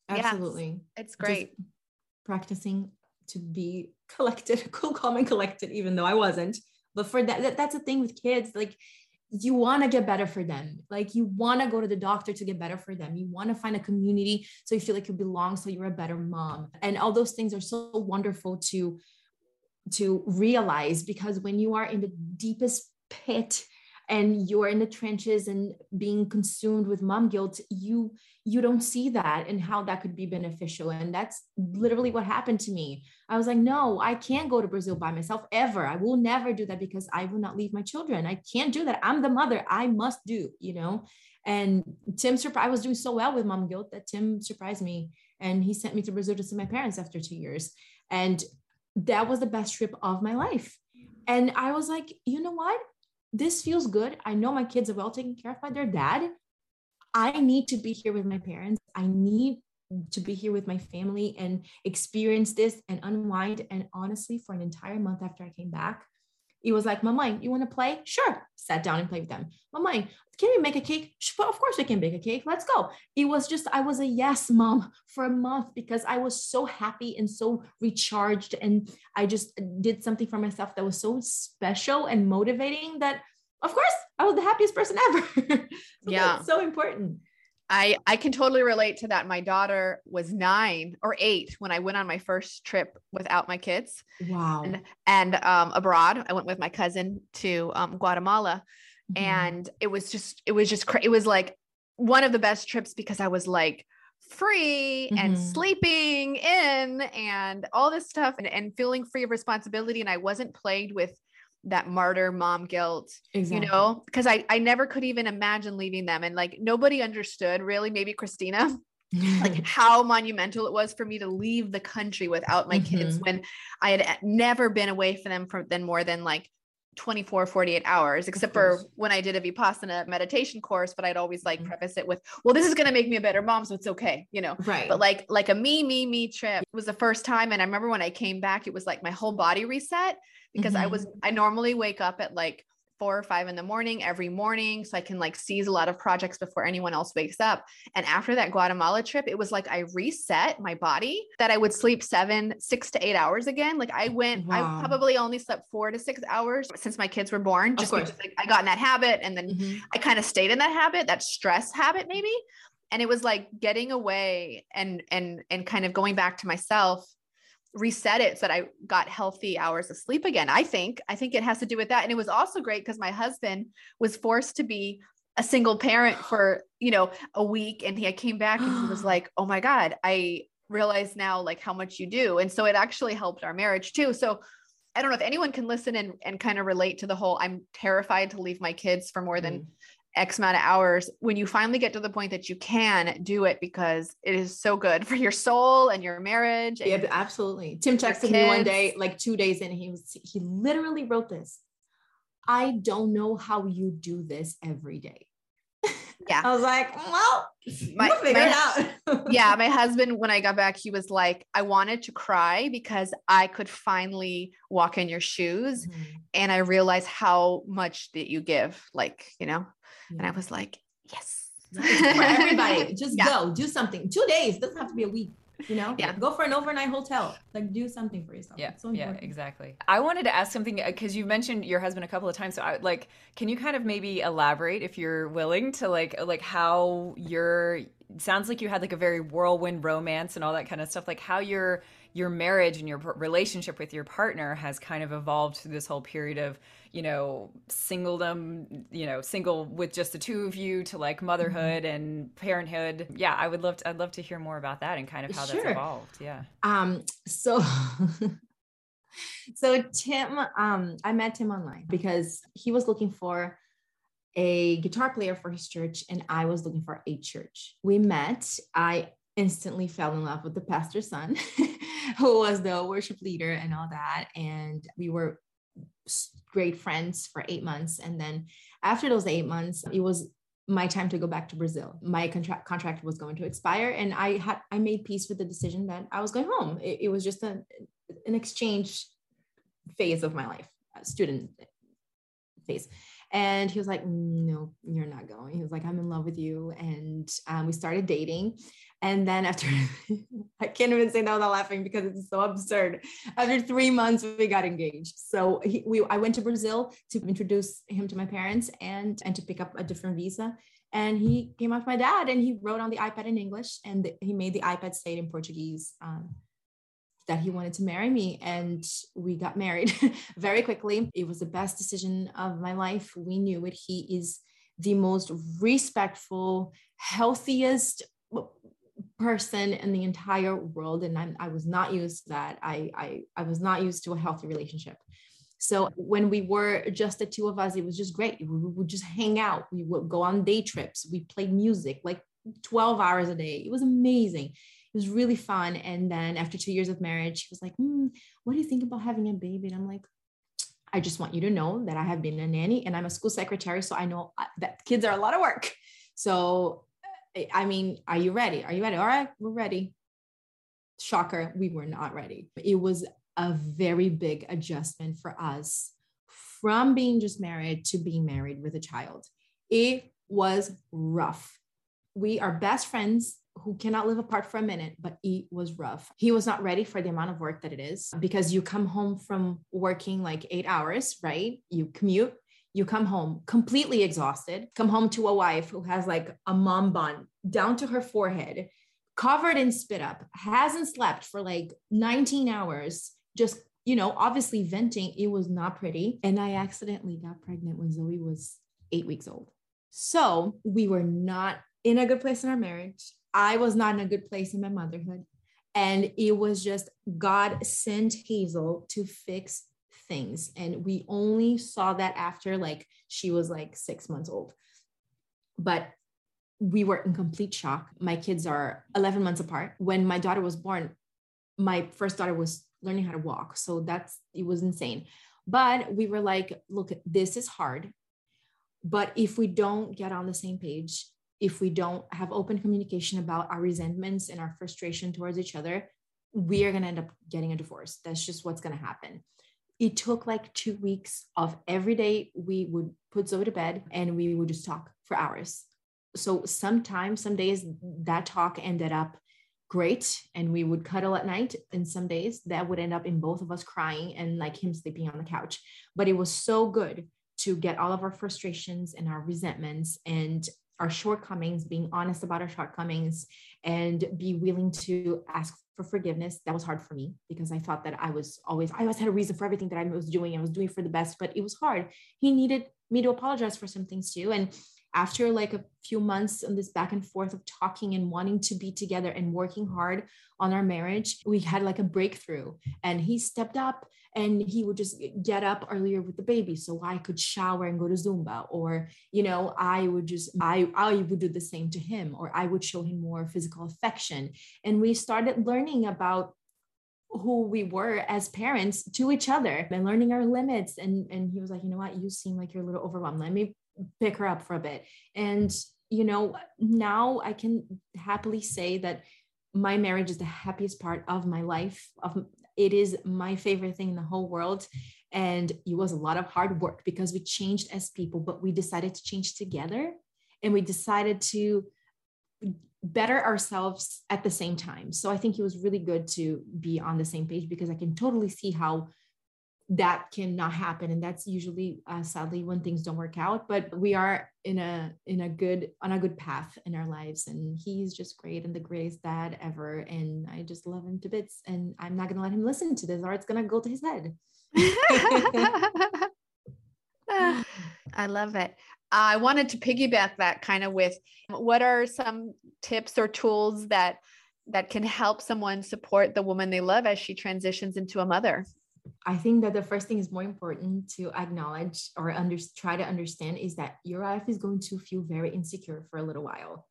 absolutely it's great Just practicing to be collected cool calm and collected even though i wasn't. But for that, that that's the thing with kids like you want to get better for them. Like you want to go to the doctor to get better for them. You want to find a community so you feel like you belong so you're a better mom. And all those things are so wonderful to to realize because when you are in the deepest pit and you're in the trenches and being consumed with mom guilt you you don't see that and how that could be beneficial. And that's literally what happened to me. I was like no i can't go to brazil by myself ever. I will never do that because i will not leave my children. I can't do that. I'm the mother. I must do you know? And tim surprised i was doing so well with mom guilt that tim surprised me and he sent me to brazil to see my parents after two years. And that was the best trip of my life. And i was like you know what this feels good. I know my kids are well taken care of by their dad. I need to be here with my parents. I need to be here with my family and experience this and unwind. And honestly, for an entire month after I came back, it was like, Mama, you want to play? Sure. Sat down and played with them. Mama, can we make a cake? Of course we can bake a cake. Let's go. It was just, I was a yes mom for a month because I was so happy and so recharged. And I just did something for myself that was so special and motivating that, of course, I was the happiest person ever. so yeah. so important. I I can totally relate to that. My daughter was 9 or 8 when I went on my first trip without my kids Wow. and and um abroad. I went with my cousin to um Guatemala Mhm. and it was just it was just cra- it was like one of the best trips because I was like free and Mhm. sleeping in and all this stuff and, and feeling free of responsibility and I wasn't plagued with that martyr mom guilt exactly. you know because I I never could even imagine leaving them and like nobody understood really maybe Christina like how monumental it was for me to leave the country without my kids Mhm. when I had never been away from them for then more than like 24 48 hours except for when I did a Vipassana meditation course but I'd always like Mhm. preface it with well this is going to make me a better mom so it's okay you know right. but like like a me me me trip was the first time and I remember when I came back it was like my whole body reset because I Mhm. was I normally wake up at like four or five in the morning every morning so I can like seize a lot of projects before anyone else wakes up and after that Guatemala trip it was like I reset my body that I would sleep 7 6 to 8 hours again like I went Wow. I probably only slept 4 to 6 hours since my kids were born just course. because like, I got in that habit and then Mhm. I kind of stayed in that habit, that stress habit maybe. And it was like getting away and and and kind of going back to myself, reset it so that I got healthy hours of sleep again. I think. I think it has to do with that. And it was also great because my husband was forced to be a single parent for, you know, a week and he came back and he was like, "Oh my god, I realize now like how much you do." And so it actually helped our marriage too. So I don't know if anyone can listen and, and kind of relate to the whole I'm terrified to leave my kids for more than Mhm. X amount of hours. When you finally get to the point that you can do it because it is so good for your soul and your marriage. and Yeah, absolutely. Tim texted me one day, like two days in, he was he literally wrote this. I don't know how you do this every day. Yeah. I was like, well, My- we'll figure my- it out. yeah, my husband, when I got back, he was like, I wanted to cry because I could finally walk in your shoes. Mhm. And I realized how much that you give, like, you know, and I was like, yes. Yes, for everybody, just Yeah. go do something. Two days doesn't have to be a week. You know, Yeah. Go for an overnight hotel. Like do something for yourself. Yeah, so yeah, exactly. I wanted to ask something uh, because you mentioned your husband a couple of times. So, I like, can you kind of maybe elaborate if you're willing to like, like how your sounds like you had like a very whirlwind romance and all that kind of stuff. Like how your your marriage and your relationship with your partner has kind of evolved through this whole period of you know singledom, you know, single with just the two of you to like motherhood and parenthood. Yeah, I would love to. I'd love to hear more about that and kind of how Sure. that's evolved. Yeah. Um, so so Tim, um, I met Tim online because he was looking for a guitar player for his church, and I was looking for a church. We met. I instantly fell in love with the pastor's son, who was the worship leader and all that. And we were great friends for eight months. And then after those eight months, it was my time to go back to Brazil. My contract contract was going to expire, and I had I made peace with the decision that I was going home. It, it was just a, an exchange phase of my life, student phase. And he was like, "No, you're not going." He was like, "I'm in love with you," and um, we started dating. And then after, I can't even say that without laughing because it's so absurd. After three months, we got engaged. So he, we, I went to Brazil to introduce him to my parents and and to pick up a different visa. And he came out my dad, and he wrote on the iPad in English, and he made the iPad say it in Portuguese. Um, that he wanted to marry me and we got married very quickly. It was the best decision of my life. We knew it. He is the most respectful healthiest person in the entire world and I'm, i was not used to that. I, I i was not used to a healthy relationship. So when we were just the two of us it was just great. We would just hang out. We would go on day trips. We played music like 12 hours a day. It was amazing it was really fun and then after two years of marriage he was like hmm, what do you think about having a baby and i'm like i just want you to know that i have been a nanny and i'm a school secretary so i know uh, that kids are a lot of work so I mean, are you ready? Are you ready? All right, we're ready. Shocker, we were not ready. It was a very big adjustment for us from being just married to being married with a child. It was rough. We are best friends who cannot live apart for a minute, but it was rough. He was not ready for the amount of work that it is because you come home from working like eight hours, right? You commute, you come home completely exhausted, come home to a wife who has like a mom bun down to her forehead, covered in spit up, hasn't slept for like 19 hours, just, you know, obviously venting. It was not pretty. And I accidentally got pregnant when Zoe was eight weeks old. So we were not in a good place in our marriage. I was not in a good place in my motherhood. And it was just God sent Hazel to fix things. And we only saw that after like she was like six months old. But we were in complete shock. My kids are 11 months apart. When my daughter was born, my first daughter was learning how to walk. So that's, it was insane. But we were like, look, this is hard. But if we don't get on the same page, if we don't have open communication about our resentments and our frustration towards each other, we are going to end up getting a divorce. That's just what's going to happen it took like two weeks of every day we would put Zoe to bed and we would just talk for hours. So sometimes, some days that talk ended up great and we would cuddle at night. And some days that would end up in both of us crying and like him sleeping on the couch. But it was so good to get all of our frustrations and our resentments and our shortcomings, being honest about our shortcomings, and be willing to ask for forgiveness. That was hard for me because I thought that I was always, I always had a reason for everything that I was doing. I was doing for the best, but it was hard. He needed me to apologize for some things too. And after like a few months on this back and forth of talking and wanting to be together and working hard on our marriage, we had like a breakthrough. And he stepped up and he would just get up earlier with the baby. So i could shower and go to zumba or you know i would just i i would do the same to him or i would show him more physical affection. And we started learning about who we were as parents to each other and learning our limits. And and he was like you know what? You seem like you're a little overwhelmed. Let me pick her up for a bit. And you know now i can happily say that my marriage is the happiest part of my life of it is my favorite thing in the whole world. And it was a lot of hard work because we changed as people, but we decided to change together and we decided to better ourselves at the same time. So I think it was really good to be on the same page because I can totally see how that cannot happen. And that's usually uh, sadly when things don't work out but we are in a in a good on a good path in our lives. And he's just great and the greatest dad ever. And i just love him to bits. And i'm not going to let him listen to this or it's going to go to his head. I love it. I wanted to piggyback that kind of with what are some tips or tools that that can help someone support the woman they love as she transitions into a mother I think that the first thing is more important to acknowledge or under, try to understand is that your life is going to feel very insecure for a little while.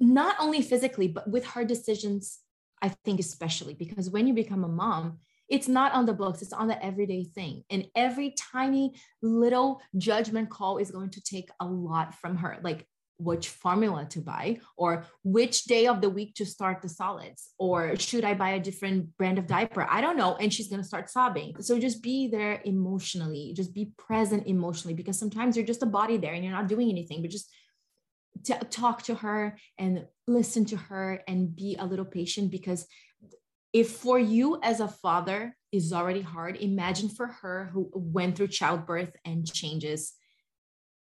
Not only physically, but with hard decisions, I think, especially because when you become a mom, it's not on the books, it's on the everyday thing. And every tiny little judgment call is going to take a lot from her. Like which formula to buy or which day of the week to start the solids or should i buy a different brand of diaper? I don't know. And she's going to start sobbing. So just be there emotionally. Just be present emotionally because sometimes you're just a body there and you're not doing anything but just to talk to her and listen to her and be a little patient because if for you as a father is already hard imagine for her who went through childbirth and changes.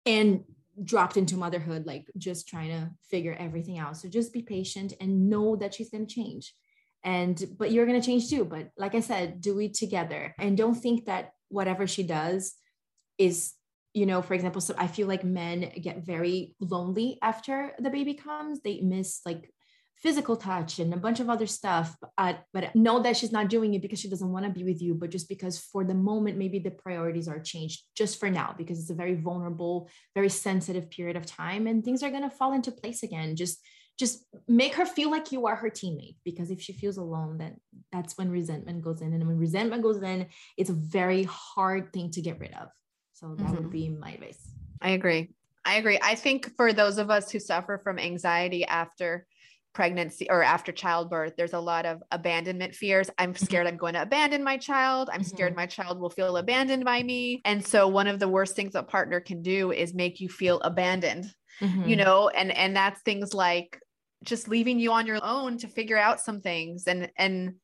And dropped into motherhood, like just trying to figure everything out. So just be patient and know that she's going to change. And, but you're going to change too. But like I said, do it together and don't think that whatever she does is, you know, for example, so I feel like men get very lonely after the baby comes. They miss like physical touch and a bunch of other stuff. Uh, but know that she's not doing it because she doesn't want to be with you, but just because for the moment, maybe the priorities are changed just for now, because it's a very vulnerable, very sensitive period of time and things are going to fall into place again. Just just make her feel like you are her teammate because if she feels alone then that's when resentment goes in and when resentment goes in it's a very hard thing to get rid of so that mm-hmm. would be my advice i agree i agree i think for those of us who suffer from anxiety after pregnancy or after childbirth there's a lot of abandonment fears i'm mm-hmm. scared i'm going to abandon my child i'm scared mm-hmm. my child will feel abandoned by me and so one of the worst things a partner can do is make you feel abandoned mm-hmm. you know and and that's things like just leaving you on your own to figure out some things and and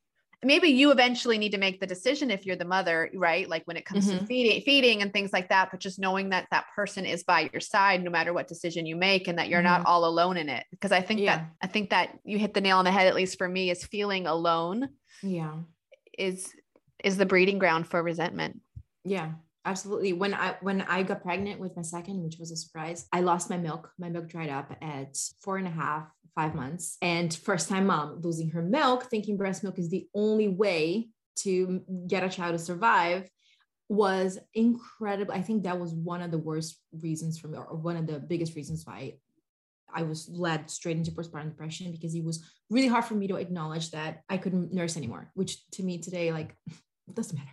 maybe you eventually need to make the decision if you're the mother right like when it comes to Mhm. feeding feeding and things like that but just knowing that that person is by your side no matter what decision you make and that you're not all alone in it because i think Yeah. that i think that you hit the nail on the head at least for me is feeling alone Yeah. is is the breeding ground for resentment Yeah, absolutely. When I when I got pregnant with my second, which was a surprise, I lost my milk. My milk dried up at four and a half, five months. And first time mom losing her milk, thinking breast milk is the only way to get a child to survive was incredible. I think that was one of the worst reasons for me, or one of the biggest reasons why I was led straight into postpartum depression because it was really hard for me to acknowledge that I couldn't nurse anymore, which to me today, like, doesn't matter.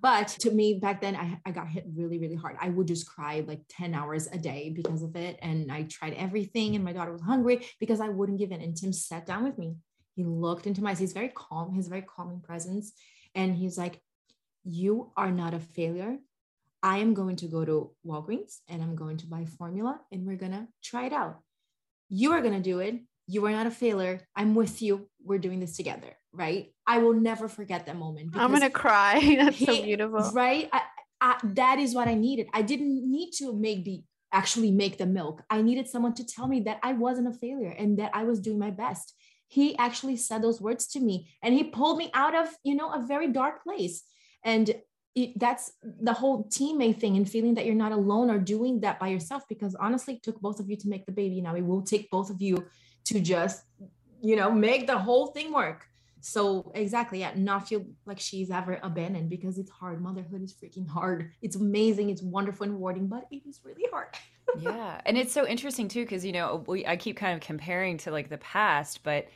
But to me back then, I, I got hit really, really hard. I would just cry like 10 hours a day because of it. And I tried everything, and my daughter was hungry because I wouldn't give in. And Tim sat down with me. He looked into my eyes. He's very calm, He's very calming presence. And he's like, You are not a failure. I am going to go to Walgreens and I'm going to buy formula and we're going to try it out. You are going to do it. You are not a failure. I'm with you. We're doing this together. Right. I will never forget that moment. i'm gonna cry that's so beautiful right I, I, that is what i needed i didn't need to make the actually make the milk i needed someone to tell me that i wasn't a failure and that i was doing my best he actually said those words to me and he pulled me out of you know a very dark place and it, that's the whole teammate thing and feeling that you're not alone or doing that by yourself because honestly it took both of you to make the baby now it will take both of you to just you know make the whole thing work. So exactly yeah not feel like she's ever abandoned because it's hard. Motherhood is freaking hard. It's amazing. It's wonderful and rewarding but it is really hard. Yeah and it's so interesting too because you know we, i keep kind of comparing to like the past but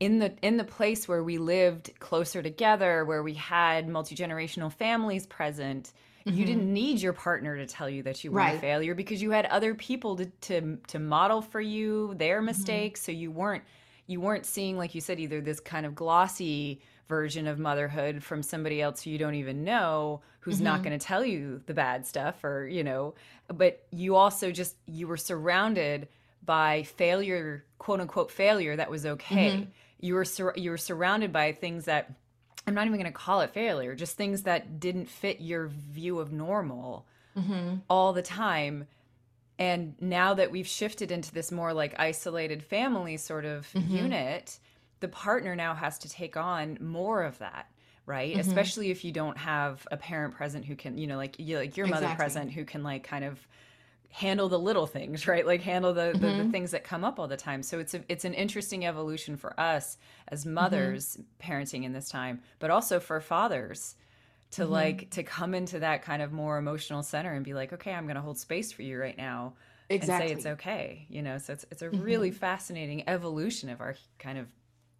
in the in the place where we lived closer together where we had multi-generational families present you didn't need your partner to tell you that you were a failure because you had other people to to, to model for you their Mm-hmm. mistakes so you weren't you weren't seeing like you said either this kind of glossy version of motherhood from somebody else who you don't even know who's not Mm-hmm. going to tell you the bad stuff or you know but you also just you were surrounded by failure quote unquote failure that was okay Mm-hmm. you were sur- you were surrounded by things that i'm not even going to call it failure just things that didn't fit your view of normal Mm-hmm. all the time and now that we've shifted into this more like isolated family sort of Mm-hmm. unit the partner now has to take on more of that right Mm-hmm. especially if you don't have a parent present who can you know like you like your mother Exactly. present who can like kind of handle the little things right like handle the, the, Mm-hmm. the things that come up all the time so it's a, it's an interesting evolution for us as Mm-hmm. mothers parenting in this time but also for fathers to Mm-hmm. like to come into that kind of more emotional center and be like okay i'm going to hold space for you right now exactly and say it's okay you know so it's, it's a really Mm-hmm. fascinating evolution of our kind of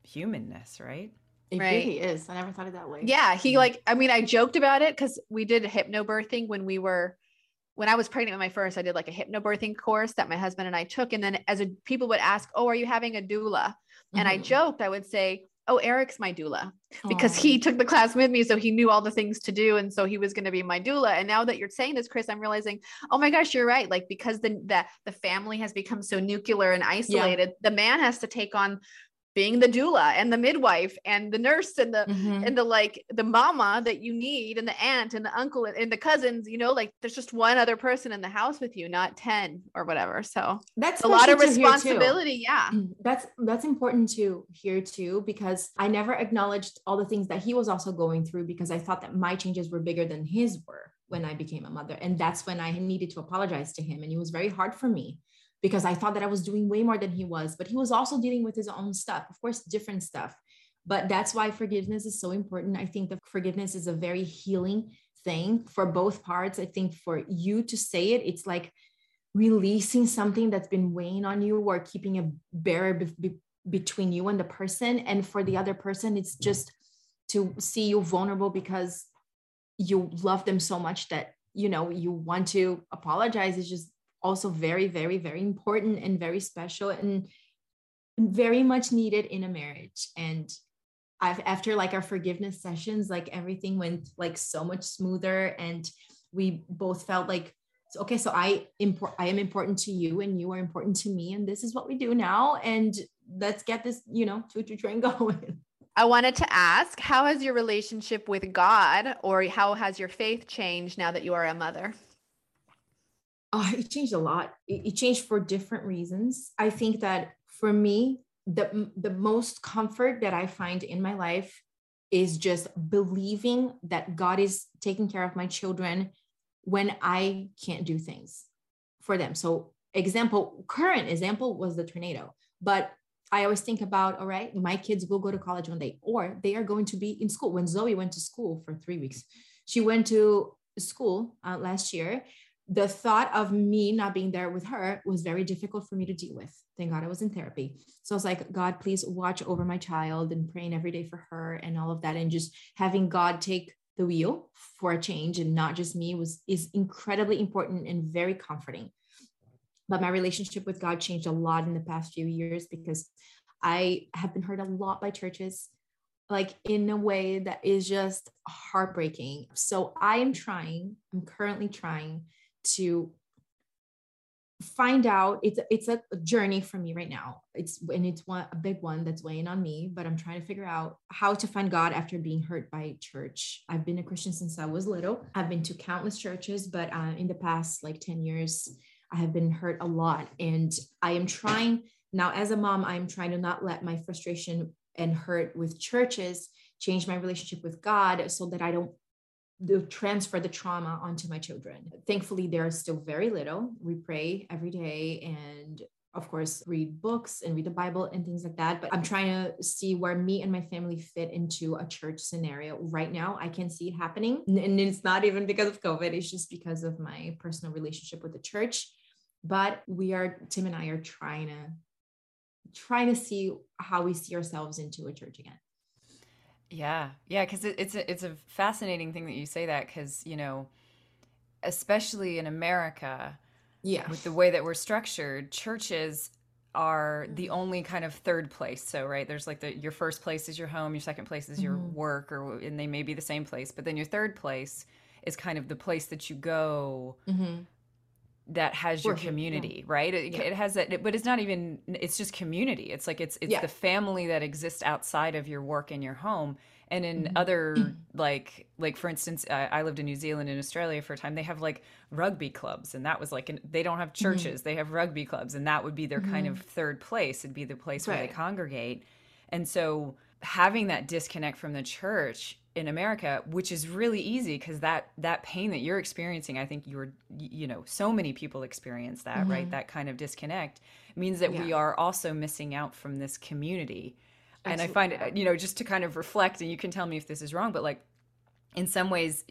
humanness right it Right. really is i never thought of that way Yeah, he like I mean I joked about it cuz we did hypnobirthing when we were when I was pregnant with my first I did like a hypnobirthing course that my husband and I took and then as a people would ask, "Oh, are you having a doula?" And I Mhm. joked I would say, "Oh, Eric's my doula." Because Aw. he took the class with me so he knew all the things to do and so he was going to be my doula. And now that you're saying this Chris, I'm realizing, "Oh my gosh, you're right." Like because the the, the family has become so nuclear and isolated, the man has to take on being the doula and the midwife and the nurse and the Mhm. and the like the mama that you need and the aunt and the uncle and the cousins you know like there's just one other person in the house with you not 10 or whatever so that's a lot of special to hear, too. responsibility yeah that's that's important to hear too because i never acknowledged all the things that he was also going through because i thought that my changes were bigger than his were when i became a mother and that's when i needed to apologize to him and it was very hard for me because i thought that i was doing way more than he was but he was also dealing with his own stuff of course different stuff. But that's why forgiveness is so important. I think that forgiveness is a very healing thing for both parts. I think for you to say it it's like releasing something that's been weighing on you or keeping a barrier be- be- between you and the person. And for the other person it's just to see you vulnerable because you love them so much that you know you want to apologize. It's just also very very very important and very special and very much needed in a marriage and I've after like our forgiveness sessions like everything went like so much smoother and we both felt like okay so i import i am important to you and you are important to me and this is what we do now and let's get this you know choo train going I wanted to ask how has your relationship with God or how has your faith changed now that you are a mother? Oh, it changed a lot. It, it changed for different reasons. I think that for me, the, the most comfort that I find in my life is just believing that God is taking care of my children when I can't do things for them. So, example, current example was the tornado, but I always think about, all right, my kids will go to college one day, or they are going to be in school. When Zoe went to school for three weeks, she went to school uh, last year the thought of me not being there with her was very difficult for me to deal with. Thank God I was in therapy. So I was like, God, please watch over my child and praying every day for her and all of that. And just having God take the wheel for a change and not just me was is incredibly important and very comforting. But my relationship with God changed a lot in the past few years because I have been hurt a lot by churches like in a way that is just heartbreaking. So I am trying, I'm currently trying to find out it's it's a journey for me right now. It's and it's one a big one that's weighing on me but i'm trying to figure out how to find god after being hurt by church. I've been a christian since i was little. I've been to countless churches but uh, in the past like 10 years i have been hurt a lot. And i am trying now as a mom i'm trying to not let my frustration and hurt with churches change my relationship with god so that i don't to transfer the trauma onto my children. Thankfully, they're still very little. We pray every day and of course read books and read the bible and things like that. But i'm trying to see where me and my family fit into a church scenario. Right now i can see it happening. And it's not even because of covid. It's just because of my personal relationship with the church. But we are tim and i are trying to trying to see how we see ourselves into a church again yeah, yeah, because it, it's a, it's a fascinating thing that you say that because you know, especially in America, yeah, with the way that we're structured, churches are the only kind of third place. So right, there's like the your first place is your home, your second place is your mm-hmm. work, or and they may be the same place, but then your third place is kind of the place that you go mm-hmm that has your community yeah. right it, yeah. it, has that but it's not even it's just community it's like it's it's yeah. the family that exists outside of your work and your home and in mm-hmm. other like like for instance I, I, lived in new zealand and australia for a time they have like rugby clubs and that was like an, they don't have mm-hmm. churches mm-hmm. they have rugby clubs and that would be their mm-hmm. kind of third place it'd be the place right. where they congregate and so having that disconnect from the church in America, which is really easy because that that pain that you're experiencing, I think you're you know so many people experience that mm-hmm. right. That kind of disconnect means that yeah. we are also missing out from this community. Absolutely. And I find it you know just to kind of reflect, and you can tell me if this is wrong, but like in some ways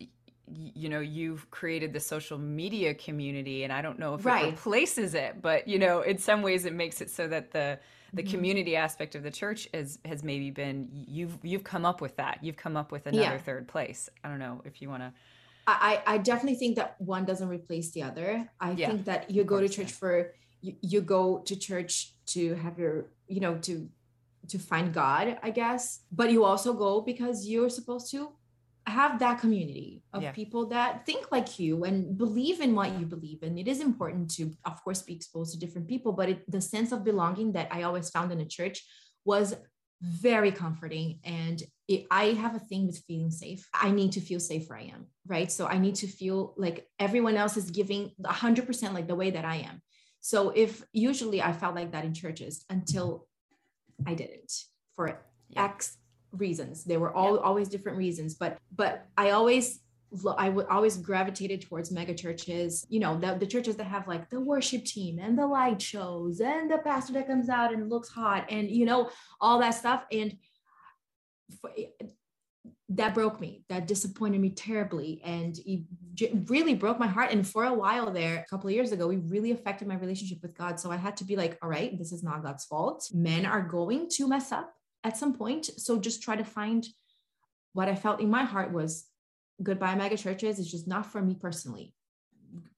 you know you've created the social media community and i don't know if right. it replaces it but you know in some ways it makes it so that the the mm-hmm. community aspect of the church has has maybe been you've you've come up with that you've come up with another yeah. third place i don't know if you want to I, I definitely think that one doesn't replace the other. I yeah, think that you go to church yeah. for you, you go to church to have your, you know, to to find God, I guess. But you also go because you're supposed to have that community of yeah. people that think like you and believe in what you believe and It is important to, of course, be exposed to different people, but it, the sense of belonging that I always found in a church was very comforting. And it, I have a thing with feeling safe. I need to feel safe where I am, right? So I need to feel like everyone else is giving 100% like the way that I am. So if usually I felt like that in churches until I didn't for yeah. X reasons. They were all yeah. always different reasons, but but I always I would always gravitated towards mega churches, you know, the, the churches that have like the worship team and the light shows and the pastor that comes out and looks hot and, you know, all that stuff. And for, eh, that broke me. That disappointed me terribly. And it really broke my heart. And for a while there, a couple of years ago, we really affected my relationship with God. So I had to be like, all right, this is not God's fault. Men are going to mess up at some point. So just try to find what I felt in my heart was goodbye mega churches It's just not for me personally.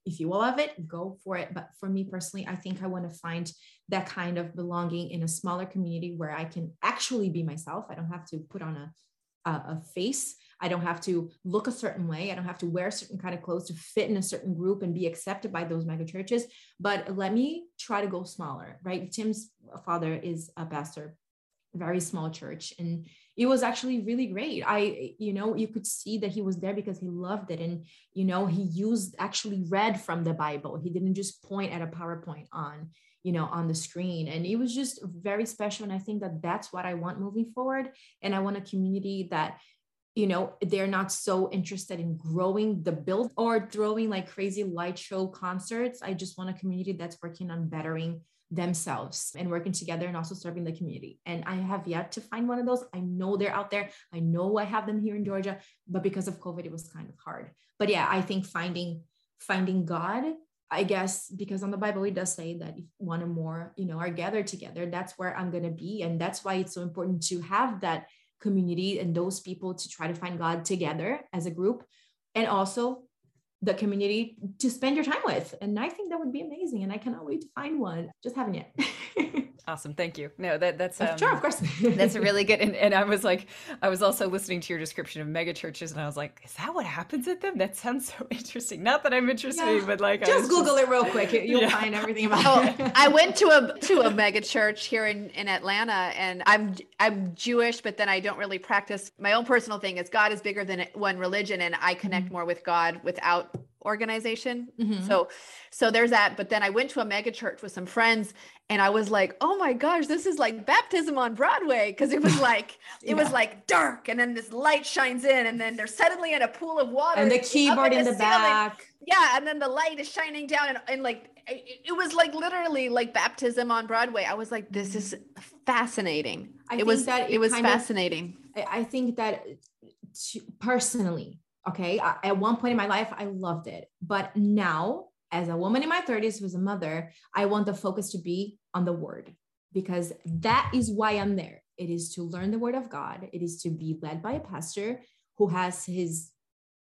If you love it, go for it. But for me personally, I think I want to find that kind of belonging in a smaller community where I can actually be myself. I don't have to put on a, a, face. I don't have to look a certain way. I don't have to wear certain kind of clothes to fit in a certain group and be accepted by those mega churches. But let me try to go smaller, right? Tim's father is a pastor very small church and it was actually really great. I you know you could see that he was there because he loved it and you know he used actually read from the bible. He didn't just point at a powerpoint on you know on the screen and it was just very special and i think that that's what i want moving forward and i want a community that you know they're not so interested in growing the build or throwing like crazy light show concerts. I just want a community that's working on bettering themselves and working together and also serving the community. And I have yet to find one of those. I know they're out there. I know I have them here in Georgia, but because of COVID, it was kind of hard. But yeah, I think finding finding God, I guess, because on the Bible it does say that if one or more, you know, are gathered together, that's where I'm gonna be. And that's why it's so important to have that community and those people to try to find God together as a group. And also the community to spend your time with. And I think that would be amazing. And I cannot wait to find one. Just haven't yet. Awesome. Thank you. No, that that's um, sure, of course. that's a really good. And, and I was like, I was also listening to your description of mega churches, and I was like, is that what happens at them? That sounds so interesting. Not that I'm interested, yeah. but like, just Google just, it real quick. You'll yeah. find everything about oh, it. I went to a to a mega church here in in Atlanta, and I'm I'm Jewish, but then I don't really practice. My own personal thing is God is bigger than one religion, and I connect mm-hmm. more with God without organization. Mm-hmm. So so there's that. But then I went to a mega church with some friends and I was like, oh my gosh, this is like baptism on Broadway. Cause it was like, it was like dark and then this light shines in and then they're suddenly in a pool of water. And the keyboard in the, the back. Yeah. And then the light is shining down and, and like, it, it, was like literally like baptism on Broadway. I was like, this is fascinating. I it was that it, it was fascinating. Of, I think that personally, okay, at one point in my life, I loved it. But now as a woman in my 30s who's a mother, I want the focus to be on the word because that is why I'm there. It is to learn the word of God, it is to be led by a pastor who has his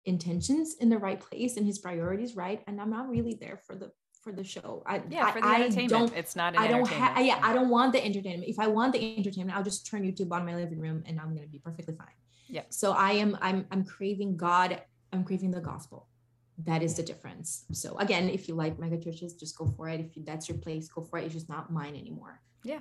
intentions in the right place and his priorities right. And I'm not really there for the for the show. I, yeah, for the I, entertainment. Don't, it's not. I don't have. Yeah, I don't want the entertainment. If I want the entertainment, I'll just turn YouTube on my living room, and I'm gonna be perfectly fine. Yeah. So I am. I'm. I'm craving God. I'm craving the gospel that is the difference so again if you like mega churches just go for it if you, that's your place go for it it's just not mine anymore yeah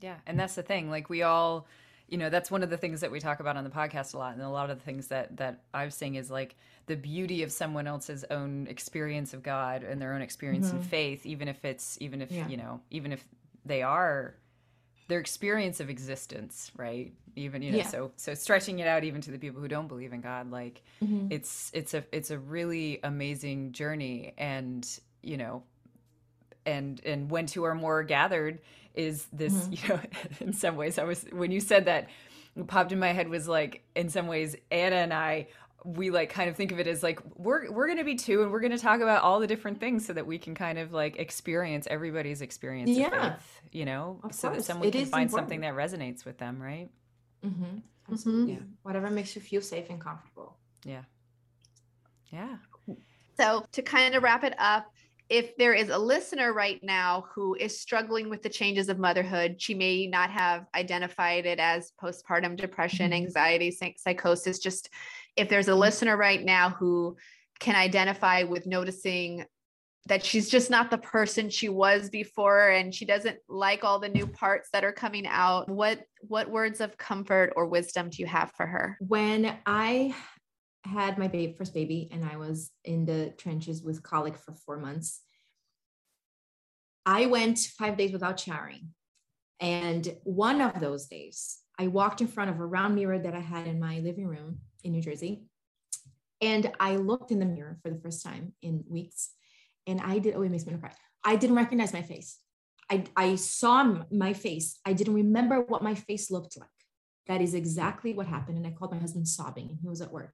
yeah and that's the thing like we all you know that's one of the things that we talk about on the podcast a lot and a lot of the things that that i was saying is like the beauty of someone else's own experience of god and their own experience mm-hmm. in faith even if it's even if yeah. you know even if they are their experience of existence right even you know yeah. so so stretching it out even to the people who don't believe in god like mm-hmm. it's it's a it's a really amazing journey and you know and and when two or more gathered is this mm-hmm. you know in some ways i was when you said that popped in my head was like in some ways anna and i we like kind of think of it as like we're we're going to be two and we're going to talk about all the different things so that we can kind of like experience everybody's experience yeah. Faith, you know of so course. that someone it can find important. something that resonates with them right mm-hmm. Mm-hmm. yeah whatever makes you feel safe and comfortable yeah yeah so to kind of wrap it up if there is a listener right now who is struggling with the changes of motherhood, she may not have identified it as postpartum depression, mm-hmm. anxiety, psychosis, just if there's a listener right now who can identify with noticing that she's just not the person she was before and she doesn't like all the new parts that are coming out what what words of comfort or wisdom do you have for her? When i had my baby first baby and i was in the trenches with colic for 4 months i went 5 days without showering. And one of those days i walked in front of a round mirror that i had in my living room in New Jersey. And I looked in the mirror for the first time in weeks and I did, oh, it makes me cry. I didn't recognize my face. I, I saw my face. I didn't remember what my face looked like. That is exactly what happened. And I called my husband sobbing and he was at work.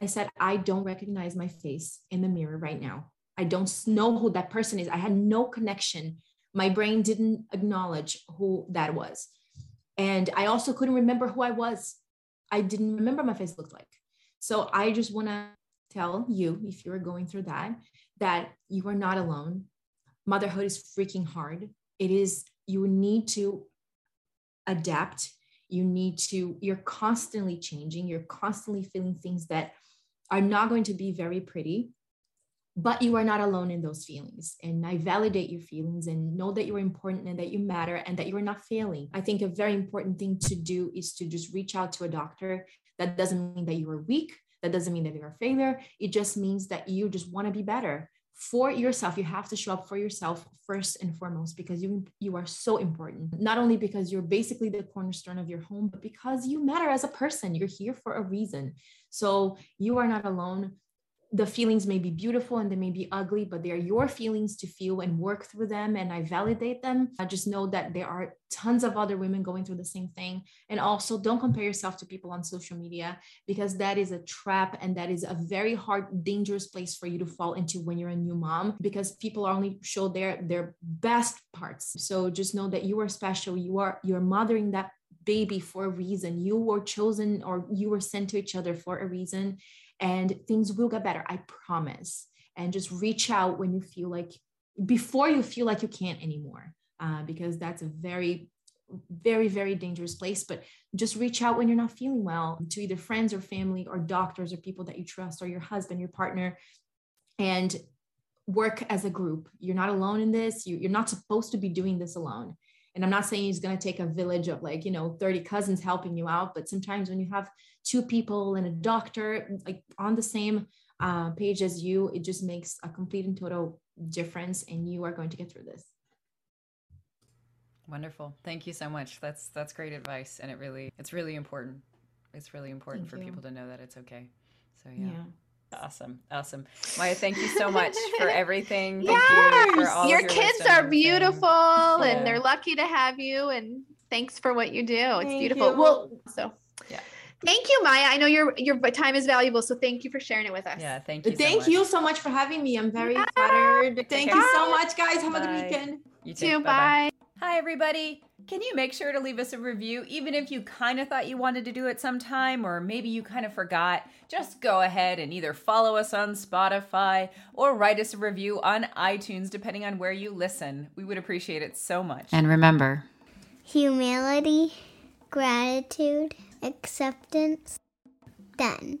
I said, I don't recognize my face in the mirror right now. I don't know who that person is. I had no connection. My brain didn't acknowledge who that was. And I also couldn't remember who I was. I didn't remember my face looked like. So I just want to tell you, if you're going through that, that you are not alone. Motherhood is freaking hard. It is, you need to adapt. You need to, you're constantly changing. You're constantly feeling things that are not going to be very pretty. But you are not alone in those feelings. And i validate your feelings and know that you're important and that you matter and that you are not failing. I think a very important thing to do is to just reach out to a doctor. That doesn't mean that you are weak. That doesn't mean that you're a failure. It just means that you just want to be better. For yourself you have to show up for yourself first and foremost because you you are so important. Not only because you're basically the cornerstone of your home but because you matter as a person. You're here for a reason. So you are not alone the feelings may be beautiful and they may be ugly, but they are your feelings to feel and work through them. And I validate them. I just know that there are tons of other women going through the same thing. And also, don't compare yourself to people on social media because that is a trap and that is a very hard, dangerous place for you to fall into when you're a new mom because people only show their their best parts. So just know that you are special. You are you're mothering that baby for a reason. You were chosen or you were sent to each other for a reason and things will get better. I promise. And just reach out when you feel like, before you feel like you can't anymore, uh, because that's a very, very, very dangerous place. But just reach out when you're not feeling well to either friends or family or doctors or people that you trust or your husband, your partner, and work as a group. You're not alone in this. You, you're not supposed to be doing this alone and i'm not saying it's going to take a village of like you know 30 cousins helping you out but sometimes when you have two people and a doctor like on the same uh, page as you it just makes a complete and total difference and you are going to get through this wonderful thank you so much that's that's great advice and it really it's really important it's really important thank for you. people to know that it's okay so yeah. yeah. Awesome. Awesome. Maya, thank you so much for everything. Thank yes. you for all your, your kids are beautiful and, and they're lucky to have you and thanks for what you do. It's thank beautiful. You. Well, so yeah. Thank you, Maya. I know your your time is valuable, so thank you for sharing it with us. Yeah, thank you. So thank much. you so much for having me. I'm very yeah. flattered. Thank Bye. you so much, guys. Have Bye. a good weekend. You too. Bye. Hi, everybody. Can you make sure to leave us a review, even if you kind of thought you wanted to do it sometime, or maybe you kind of forgot? Just go ahead and either follow us on Spotify or write us a review on iTunes, depending on where you listen. We would appreciate it so much. And remember humility, gratitude, acceptance, done.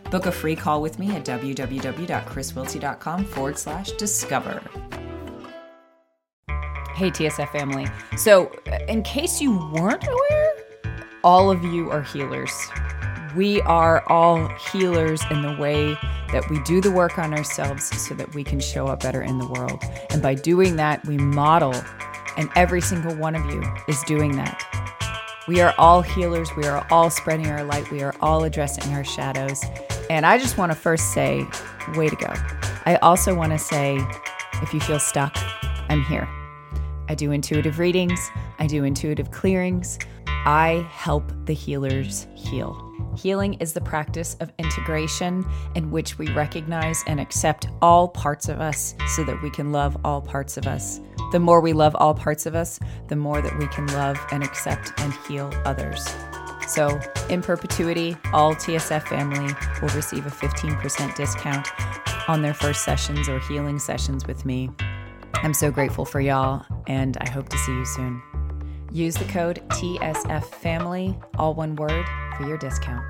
Book a free call with me at www.chriswiltsey.com forward slash discover. Hey, TSF family. So, in case you weren't aware, all of you are healers. We are all healers in the way that we do the work on ourselves so that we can show up better in the world. And by doing that, we model, and every single one of you is doing that. We are all healers. We are all spreading our light. We are all addressing our shadows. And I just want to first say, way to go. I also want to say, if you feel stuck, I'm here. I do intuitive readings, I do intuitive clearings. I help the healers heal. Healing is the practice of integration in which we recognize and accept all parts of us so that we can love all parts of us. The more we love all parts of us, the more that we can love and accept and heal others. So, in perpetuity, all TSF family will receive a 15% discount on their first sessions or healing sessions with me. I'm so grateful for y'all, and I hope to see you soon. Use the code TSF family, all one word, for your discount.